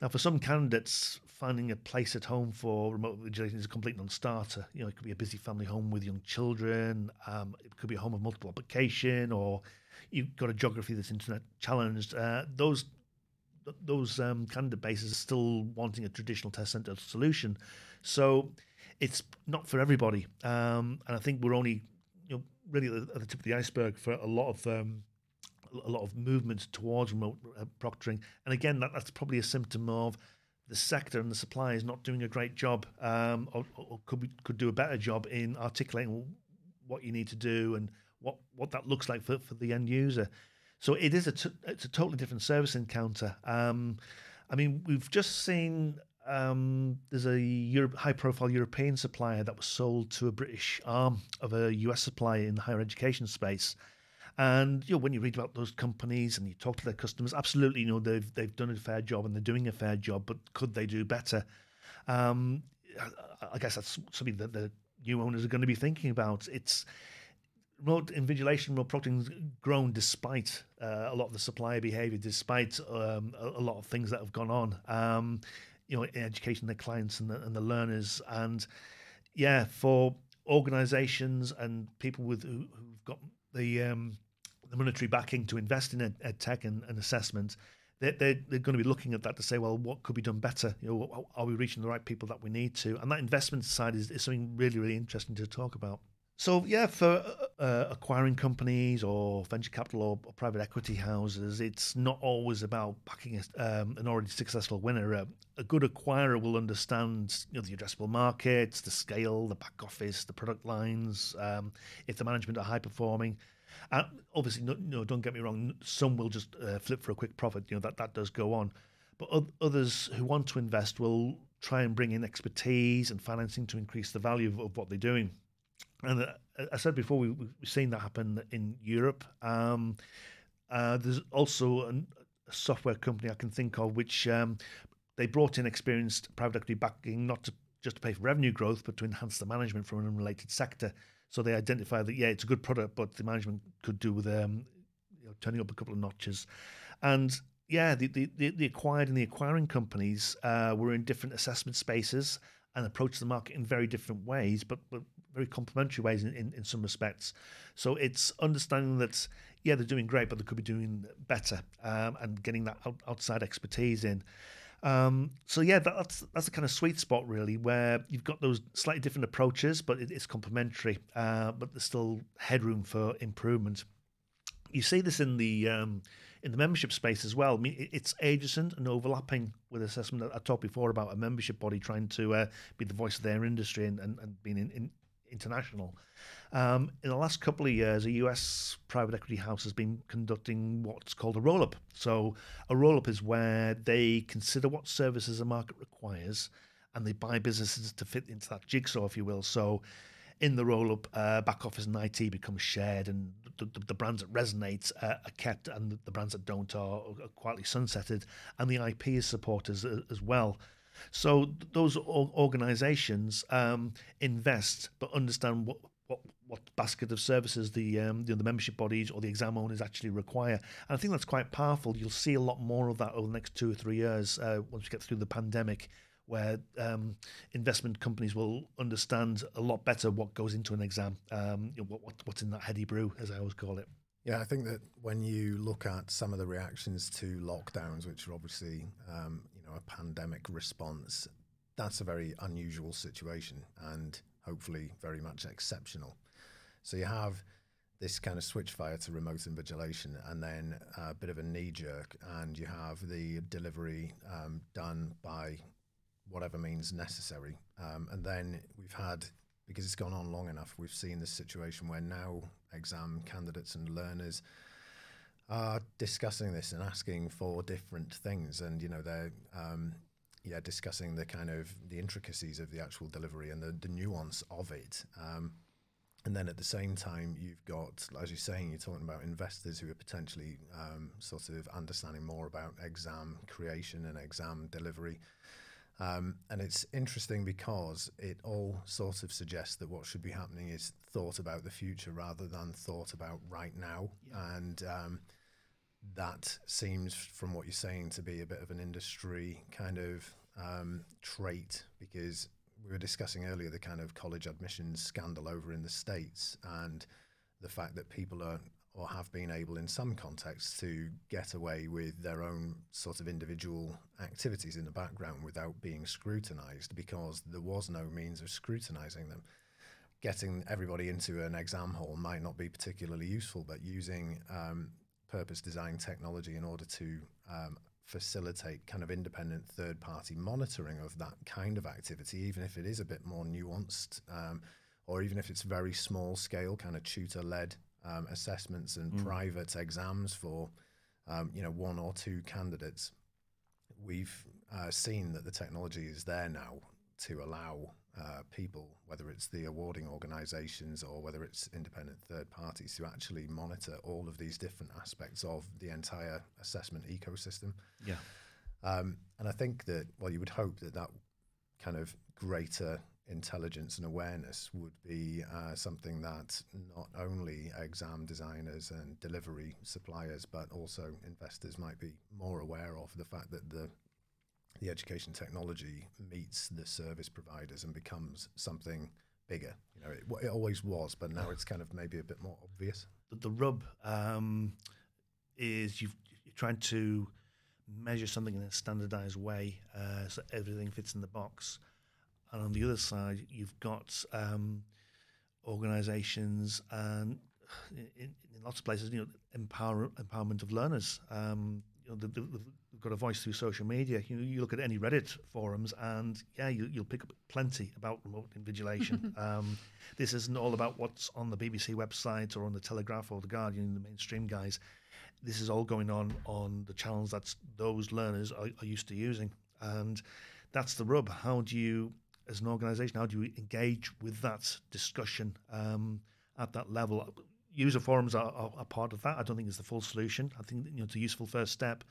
now, for some candidates, finding a place at home for remote invigilation is a complete non-starter. You know, it could be a busy family home with young children. Um, it could be a home of multiple application, or you've got a geography that's internet challenged. Uh, those those um, candidate bases are still wanting a traditional test center solution. So it's not for everybody. Um, and I think we're only you know really at the, at the tip of the iceberg for a lot of um, a lot of movement towards remote uh, proctoring. And again, that, that's probably a symptom of the sector and the suppliers not doing a great job, um, or, or, could be, could do a better job in articulating what you need to do and what what that looks like for, for the end user. So it is a t- it's a totally different service encounter. Um, I mean, we've just seen um, there's a high-profile European supplier that was sold to a British arm of a US supplier in the higher education space. And you know, when you read about those companies and you talk to their customers, absolutely, you know, they've they've done a fair job and they're doing a fair job, but could they do better? Um, I, guess that's something that the new owners are going to be thinking about. It's remote invigilation, remote proctoring grown despite uh, a lot of the supplier behavior, despite um, a, a, lot of things that have gone on. Um, you know, in education, the clients and the, and the learners, and yeah, for organisations and people with who, have got the um, the monetary backing to invest in ed, tech and, and assessment, they're, they're, they're, going to be looking at that to say, well, what could be done better? You know, are we reaching the right people that we need to? And that investment side is, is something really, really interesting to talk about. So yeah, for uh, uh, acquiring companies or venture capital or, or, private equity houses, it's not always about backing a, um, an already successful winner. Uh, a good acquirer will understand you know, the addressable markets, the scale, the back office, the product lines. Um, if the management are high performing, obviously, no, no, don't get me wrong. Some will just uh, flip for a quick profit. You know that that does go on, but others who want to invest will try and bring in expertise and financing to increase the value of, of what they're doing. And uh, I said before, we, have seen that happen in Europe. Um, uh, there's also an, a software company I can think of which um, they brought in experienced private equity backing, not to just to pay for revenue growth, but to enhance the management from an unrelated sector. So they identify that yeah, it's a good product, but the management could do with um, you know, turning up a couple of notches. And yeah, the the, the acquired and the acquiring companies uh, were in different assessment spaces and approached the market in very different ways, but, but very complementary ways in, in, in some respects. So it's understanding that, yeah, they're doing great, but they could be doing better um, and getting that out, outside expertise in. Um, so yeah, that's that's the kind of sweet spot really, where you've got those slightly different approaches, but it, it's complementary. Uh, but there's still headroom for improvement. You see this in the um, in the membership space as well. I mean, it's adjacent and overlapping with assessment. That I talked before about a membership body trying to uh, be the voice of their industry and, and, and being in, in international. Um, in the last couple of years, a US private equity house has been conducting what's called a roll up. So, a roll up is where they consider what services a market requires and they buy businesses to fit into that jigsaw, if you will. So, in the roll up, uh, back office and IT becomes shared, and the, the, the brands that resonate uh, are kept, and the, the, brands that don't are, are quietly sunsetted, and the IP is supported as, as well. So those organisations um, invest, but understand what, what what basket of services the um, know, the membership bodies or the exam owners actually require. And I think that's quite powerful. You'll see a lot more of that over the next two or three years uh, once we get through the pandemic, where um, investment companies will understand a lot better what goes into an exam, um, you know, what, what, what's in that heady brew, as I always call it. Yeah, I think that when you look at some of the reactions to lockdowns, which are obviously um, know a pandemic response, that's a very unusual situation and hopefully very much exceptional. So you have this kind of switch fire to remote invigilation and then a bit of a knee jerk, and you have the delivery um, done by whatever means necessary. Um, and then we've had, because it's gone on long enough, we've seen this situation where now exam candidates and learners are discussing this and asking for different things. And, you know, they're, um, yeah, discussing the kind of the intricacies of the actual delivery and the, the nuance of it. Um, and then at the same time, you've got, as you're saying, you're talking about investors who are potentially um, sort of understanding more about exam creation and exam delivery. Um, and it's interesting because it all sort of suggests that what should be happening is thought about the future rather than thought about right now. Yeah. And um, that seems, from what you're saying, to be a bit of an industry kind of um, trait because we were discussing earlier the kind of college admissions scandal over in the States and the fact that people are or have been able in some contexts to get away with their own sort of individual activities in the background without being scrutinized because there was no means of scrutinizing them. Getting everybody into an exam hall might not be particularly useful, but using um, purpose designed technology in order to um, facilitate kind of independent third party monitoring of that kind of activity, even if it is a bit more nuanced, um, or even if it's very small scale, kind of tutor led um, assessments and mm. private exams for um, you know one or two candidates. We've uh, seen that the technology is there now to allow uh, people, whether it's the awarding organisations or whether it's independent third parties, to actually monitor all of these different aspects of the entire assessment ecosystem. Yeah. Um, and I think that, well, you would hope that that kind of greater intelligence and awareness would be uh, something that not only exam designers and delivery suppliers, but also investors might be more aware of the fact that the the education technology meets the service providers and becomes something bigger. You know, it, it always was, but now it's kind of maybe a bit more obvious. The, the rub um, is you've, you're trying to measure something in a standardized way uh, so everything fits in the box. And on the other side, you've got um, organizations and in, in, lots of places, you know, empower, empowerment of learners. Um, you know, the, the, we've got a voice through social media. You, you look at any Reddit forums, and yeah, you, will pick up plenty about remote invigilation. um, this isn't all about what's on the BBC website or on the Telegraph or the Guardian, the mainstream guys. This is all going on on the channels that those learners are, are used to using, and that's the rub. How do you, as an organisation, how do you engage with that discussion um, at that level? User forums are, are, are, part of that. I don't think it's the full solution. I think you know it's a useful first step,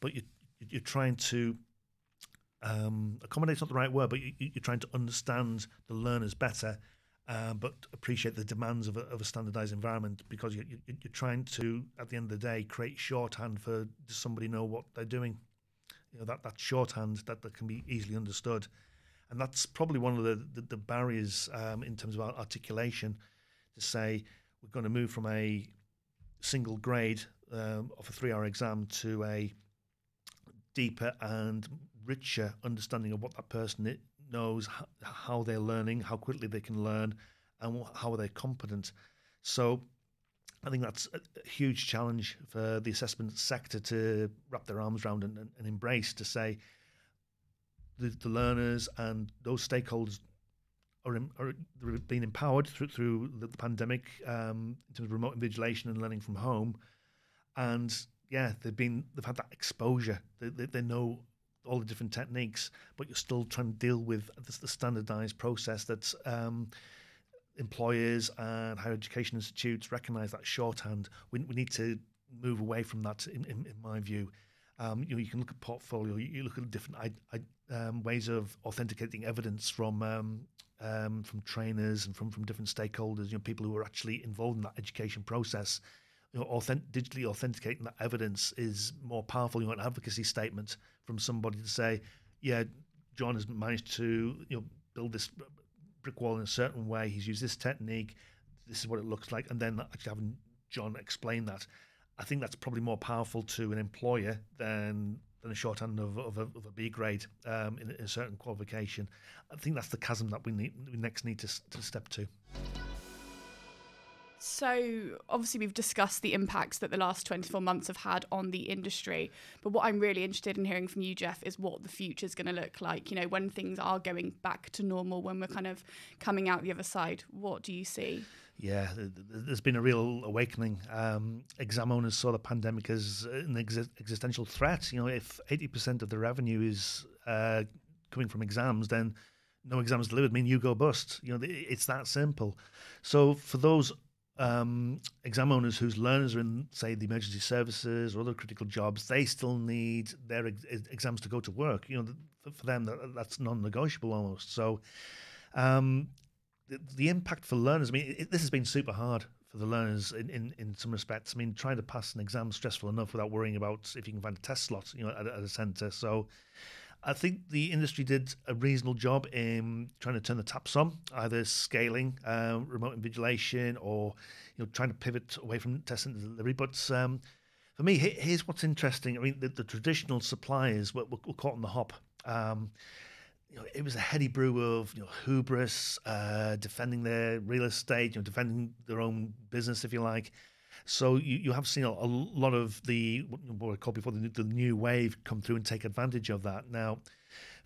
but you, you're trying to um, accommodate not the right word, but you, are trying to understand the learners better, uh, but appreciate the demands of a, of a standardized environment because you, are trying to, at the end of the day, create shorthand for does somebody know what they're doing. You know that that shorthand that, that can be easily understood, and that's probably one of the the, the barriers um, in terms of articulation. To say we're going to move from a single grade um, of a three-hour exam to a deeper and richer understanding of what that person knows, how they're learning, how quickly they can learn, and how are they competent. So I think that's a huge challenge for the assessment sector to wrap their arms around and, and embrace to say the, the, learners and those stakeholders are, are being empowered through, through the, the pandemic um, in terms of remote invigilation and learning from home. And yeah, they've been they've had that exposure. They, they, they know all the different techniques, but you're still trying to deal with the, the standardized process that um, employers and higher education institutes recognize that shorthand. We, we need to move away from that, in, in, in my view. Um, you know, you can look at portfolio, you, you look at different I, I, um, ways of authenticating evidence from um, um, from trainers and from, from different stakeholders, you know, people who are actually involved in that education process you know, authentic, digitally authenticating that evidence is more powerful. You want an advocacy statement from somebody to say, yeah, John has managed to you know build this brick wall in a certain way. He's used this technique. This is what it looks like, and then actually having John explain that. I think that's probably more powerful to an employer than than a shorthand of, of, a, of a B grade um, in a certain qualification. I think that's the chasm that we need we next need to, to step to. So, obviously, we've discussed the impacts that the last 24 months have had on the industry. But what I'm really interested in hearing from you, Geoff, is what the future is going to look like. You know, when things are going back to normal, when we're kind of coming out the other side, what do you see? Yeah, there's been a real awakening. Um, exam owners saw the pandemic as an ex- existential threat. You know, if 80% of the revenue is uh, coming from exams, then no exams delivered mean you go bust. You know, it's that simple. So for those um, exam owners whose learners are in, say, the emergency services or other critical jobs, they still need their ex- exams to go to work. You know, for, them, that, that's non-negotiable almost. So, um, the, the, impact for learners. I mean, it, this has been super hard for the learners in, in, in some respects. I mean, trying to pass an exam is stressful enough without worrying about if you can find a test slot, you know, at, at a centre. So, I think the industry did a reasonable job in trying to turn the taps on, either scaling uh, remote invigilation or you know trying to pivot away from testing delivery. But um, for me, here's what's interesting. I mean, the, the traditional suppliers were, were, caught on the hop. Um, you know, it was a heady brew of you know hubris, uh, defending their real estate, you know, defending their own business, if you like. So you, you have seen a, a lot of the what I call before the, the new wave come through and take advantage of that. Now,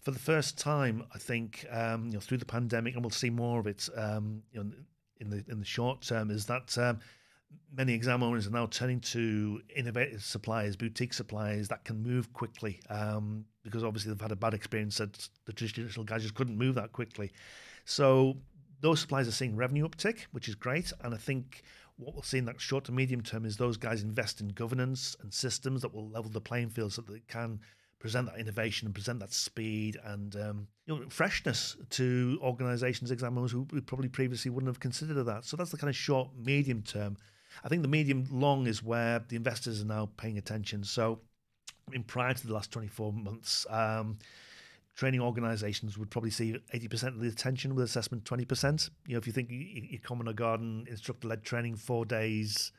for the first time, I think um, you know through the pandemic, and we'll see more of it. Um, you know, in the in the short term, is that um, many exam owners are now turning to innovative suppliers, boutique suppliers that can move quickly. Um, because obviously they've had a bad experience that the traditional guys just couldn't move that quickly. So those suppliers are seeing revenue uptick, which is great. And I think what we'll see in that short to medium term is those guys invest in governance and systems that will level the playing field so that they can present that innovation and present that speed and um, you know freshness to organisations, examiners who probably previously wouldn't have considered that. So that's the kind of short, medium term. I think the medium long is where the investors are now paying attention. So, I mean, prior to the last 24 months, um, training organisations would probably see 80% of the attention with assessment 20%. You know, if you think you, come on a garden instructor-led training four days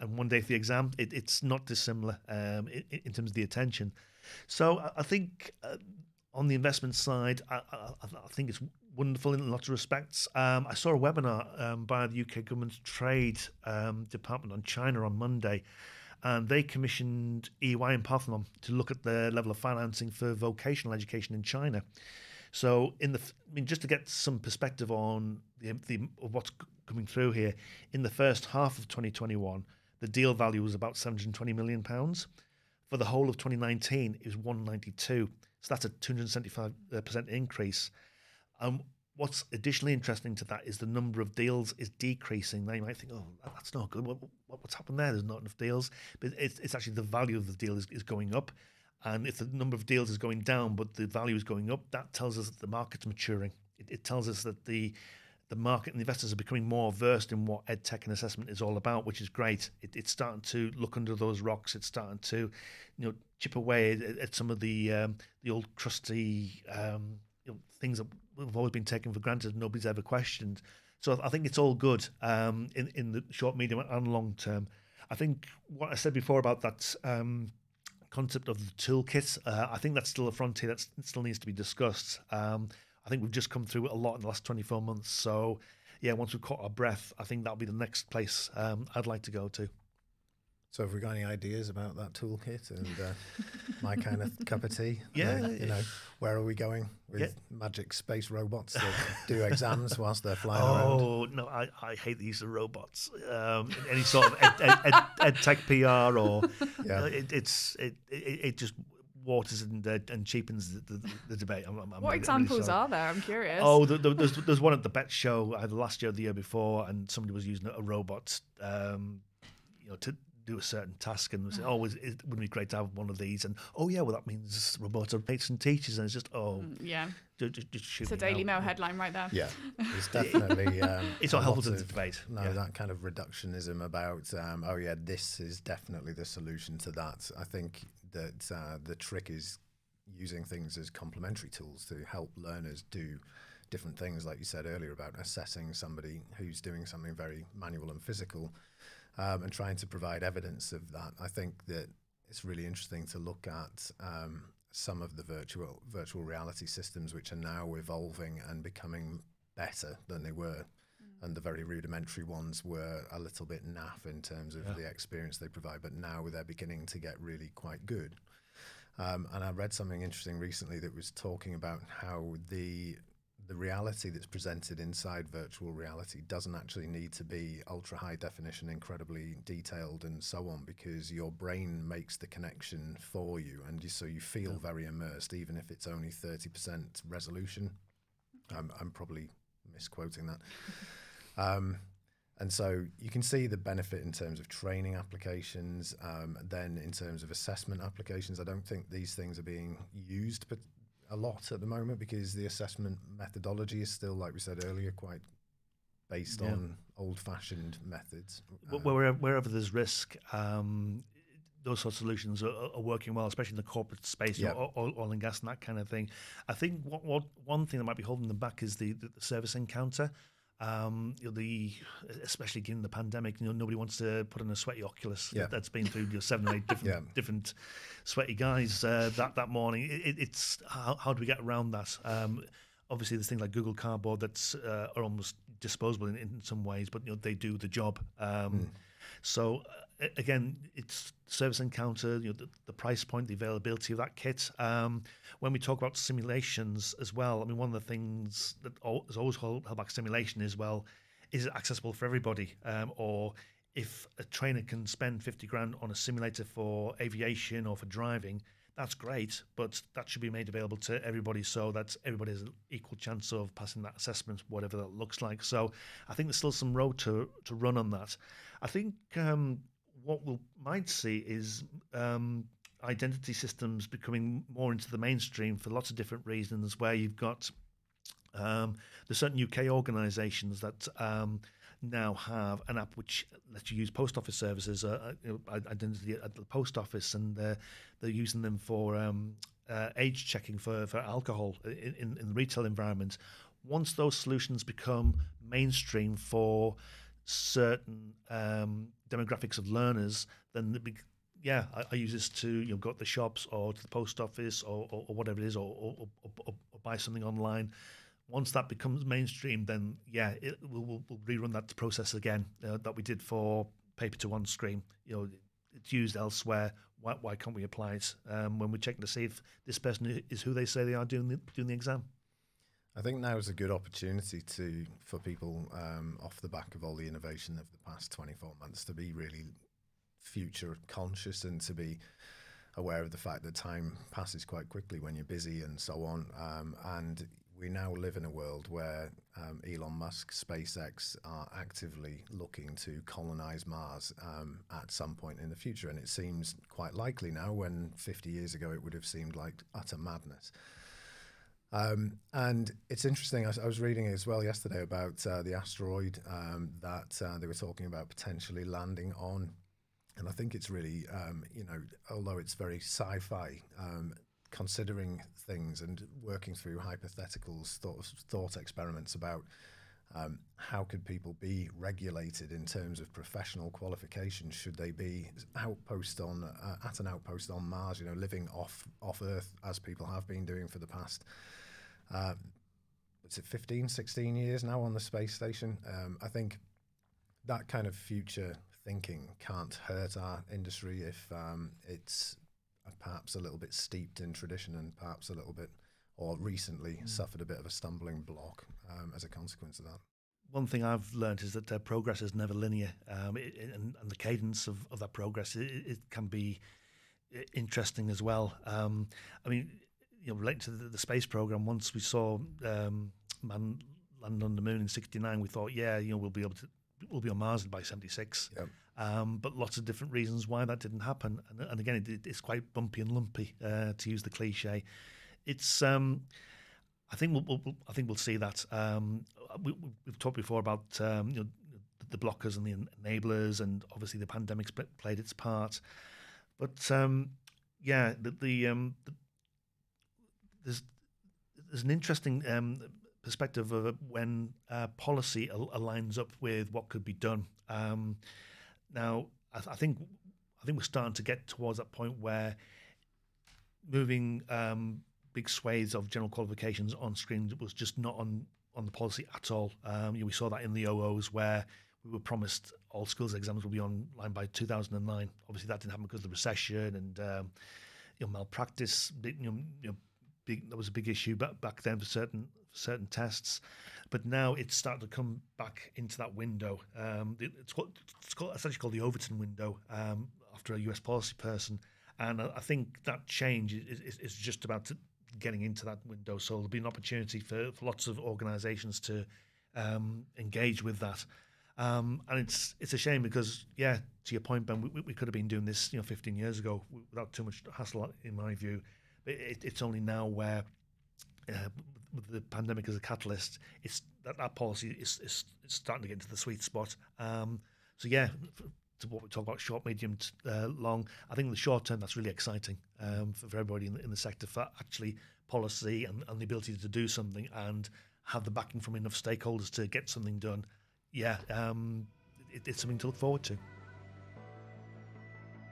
and one day for the exam, it, it's not dissimilar um, in, in, terms of the attention. So I, think uh, on the investment side, I, I, I, think it's wonderful in lots of respects. Um, I saw a webinar um, by the UK government's trade um, department on China on Monday and they commissioned EY and Parthenon to look at the level of financing for vocational education in China. So, in the, I mean, just to get some perspective on the, the what's coming through here, in the first half of 2021, the deal value was about 720 million pounds. For the whole of 2019, it was 192. So that's a 275% uh, increase. Um, what's additionally interesting to that is the number of deals is decreasing. Now you might think, oh, that's not good. What, what, what's happened there? There's not enough deals. But it's, it's actually the value of the deal is, is going up. And if the number of deals is going down, but the value is going up, that tells us that the market's maturing. It, it tells us that the the market and the investors are becoming more versed in what ed tech and assessment is all about, which is great. It, it's starting to look under those rocks. It's starting to, you know, chip away at, at some of the um, the old crusty um, you know, things that have always been taken for granted nobody's ever questioned. So I think it's all good um, in in the short, medium, and long term. I think what I said before about that um, concept of the toolkit, uh, I think that's still a frontier that still needs to be discussed. Um, I think we've just come through a lot in the last 24 months. So, yeah, once we've caught our breath, I think that'll be the next place um, I'd like to go to. So, have we got any ideas about that toolkit and uh, my kind of cup of tea? Yeah, you know, where are we going with yeah. magic space robots that do exams whilst they're flying oh, around? Oh no, I, I hate the use of robots. Um, any sort of ed, ed, ed, ed, tech PR or yeah. Uh, it, it's it, it, it just waters and uh, and cheapens the, the, the debate. I'm, I'm what really, examples really are there? I'm curious. Oh, the, the, there's there's one at the Bett Show either last year or the year before, and somebody was using a robot, um, you know, to do a certain task and say, oh, it, it wouldn't be great to have one of these. And oh yeah, well that means robots mates and teachers, and it's just oh mm, yeah, just, just, just it's a Daily Mail headline right there. Yeah, it's definitely um, it's not helpful to the debate. No, yeah. that kind of reductionism about um, oh yeah, this is definitely the solution to that. I think that uh, the trick is using things as complementary tools to help learners do different things, like you said earlier about assessing somebody who's doing something very manual and physical, um, and trying to provide evidence of that. I think that it's really interesting to look at um, some of the virtual virtual reality systems which are now evolving and becoming better than they were. Mm. And the very rudimentary ones were a little bit naff in terms of yeah. the experience they provide, but now they're beginning to get really quite good. Um, and I read something interesting recently that was talking about how the the reality that's presented inside virtual reality doesn't actually need to be ultra high definition, incredibly detailed, and so on, because your brain makes the connection for you, and you, so you feel yeah. very immersed, even if it's only thirty percent resolution. I'm, I'm probably misquoting that. Um, and so you can see the benefit in terms of training applications. Um, then in terms of assessment applications, I don't think these things are being used but a lot at the moment because the assessment methodology is still, like we said earlier, quite based yeah. on old-fashioned methods. Um, wherever, wherever, there's risk, um, those sort of solutions are, are, working well, especially in the corporate space, yep. oil, oil, and gas and that kind of thing. I think what, what one thing that might be holding them back is the, the, the service encounter. Um, you know, the especially given the pandemic, you know, nobody wants to put on a sweaty Oculus yeah. that's been through you know, seven or eight different yeah. different sweaty guys uh, that that morning. It, it's how, how, do we get around that? Um, obviously, there's things like Google Cardboard that uh, are almost disposable in, in, some ways, but you know they do the job. Um, mm. So uh, again, it's service encounter, you know, the, the, price point, the availability of that kit. Um, when we talk about simulations as well, I mean, one of the things that has always held, held back simulation is well, is it accessible for everybody, um, or if a trainer can spend 50 grand on a simulator for aviation or for driving, that's great, but that should be made available to everybody so that everybody has an equal chance of passing that assessment, whatever that looks like. So I think there's still some road to, to run on that. I think um, what we might see is um, identity systems becoming more into the mainstream for lots of different reasons, where you've got um, certain UK organisations that um, now have an app which lets you use post office services, uh, uh identity at the post office, and they're, they're using them for um, uh, age checking for, for alcohol in, in, in the retail environment. Once those solutions become mainstream for certain um, demographics of learners, then the big, yeah, I, I, use this to you know go to the shops or to the post office or, or, or whatever it is, or, or, buy something online. Once that becomes mainstream, then yeah, it, we'll, we'll, we'll rerun that process again uh, that we did for paper to one screen. You know, it's used elsewhere. Why, why can't we apply it um, when we're checking to see if this person is who they say they are doing the, doing the exam? I think now is a good opportunity to for people um, off the back of all the innovation of the past 24 months to be really future conscious and to be aware of the fact that time passes quite quickly when you're busy and so on. Um, and we now live in a world where um, Elon Musk, SpaceX are actively looking to colonize Mars um, at some point in the future. And it seems quite likely now when 50 years ago it would have seemed like utter madness. Um, and it's interesting. I, I, was reading as well yesterday about uh, the asteroid um, that uh, they were talking about potentially landing on, and I think it's really, um, you know, although it's very sci-fi, um, considering things and working through hypotheticals, thought, thought experiments about um, how could people be regulated in terms of professional qualifications? Should they be outpost on uh, at an outpost on Mars? You know, living off off Earth as people have been doing for the past uh, what's it 15 16 years now on the space station um, i think that kind of future thinking can't hurt our industry if um, it's perhaps a little bit steeped in tradition and perhaps a little bit or recently mm. suffered a bit of a stumbling block um, as a consequence of that one thing I've learned is that uh, progress is never linear, um, it, and, and, the cadence of, of that progress it, it, can be interesting as well. Um, I mean, you know, related to the, the, space program, once we saw um, man land on the moon in '69, we thought, yeah, you know, we'll be able to, we'll be on Mars by '76. Yep. Um, but lots of different reasons why that didn't happen, and, and again, it, it's quite bumpy and lumpy, uh, to use the cliche. It's, um, I think we'll, we'll, I think we'll see that. Um, we, have talked before about um, you know the blockers and the enablers, and obviously the pandemic's played its part. But um, yeah, the the, um, the there's there's an interesting um, perspective of when uh, policy al- aligns up with what could be done. Um, now, I, th- I, think I think we're starting to get towards that point where moving big swathes of general qualifications on screen that was just not on on the policy at all. Um, you know, we saw that in the OOs where we were promised all schools exams will be online by 2009. Obviously, that didn't happen because of the recession and um, you know, malpractice. You know, you know, big, that was a big issue back back then for certain certain tests. But now it's starting to come back into that window. Um, it's, called, it's, called, called the Overton window um, after a US policy person. And I, I think that change is, is, is just about to, getting into that window. So there'll be an opportunity for, for lots of organisations to um, engage with that. Um, and it's it's a shame because yeah, to your point, Ben, we, we could have been doing this you know 15 years ago without too much hassle, in my view. But it, it's only now where uh, the pandemic as a catalyst, it's that, that policy is, is, is starting to get into the sweet spot. Um, so yeah, to what we talk about short, medium, uh, long. I think in the short term that's really exciting um, for, for, everybody in the, in the sector for actually policy and, and the ability to do something and have the backing from enough stakeholders to get something done. Yeah, um, it, it's something to look forward to.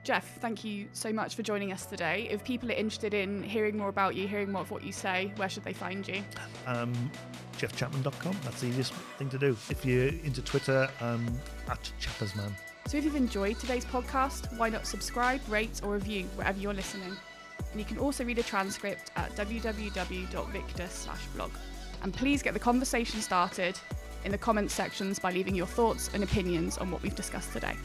Geoff, thank you so much for joining us today. If people are interested in hearing more about you, hearing more of what you say, where should they find you? Um, geoffchapman.com. That's the easiest thing to do. If you're into Twitter, um, at Chappersman. So if you've enjoyed today's podcast, why not subscribe, rate, or review wherever you're listening? And you can also read a transcript at www.victvs/blog. And please get the conversation started in the comments sections by leaving your thoughts and opinions on what we've discussed today.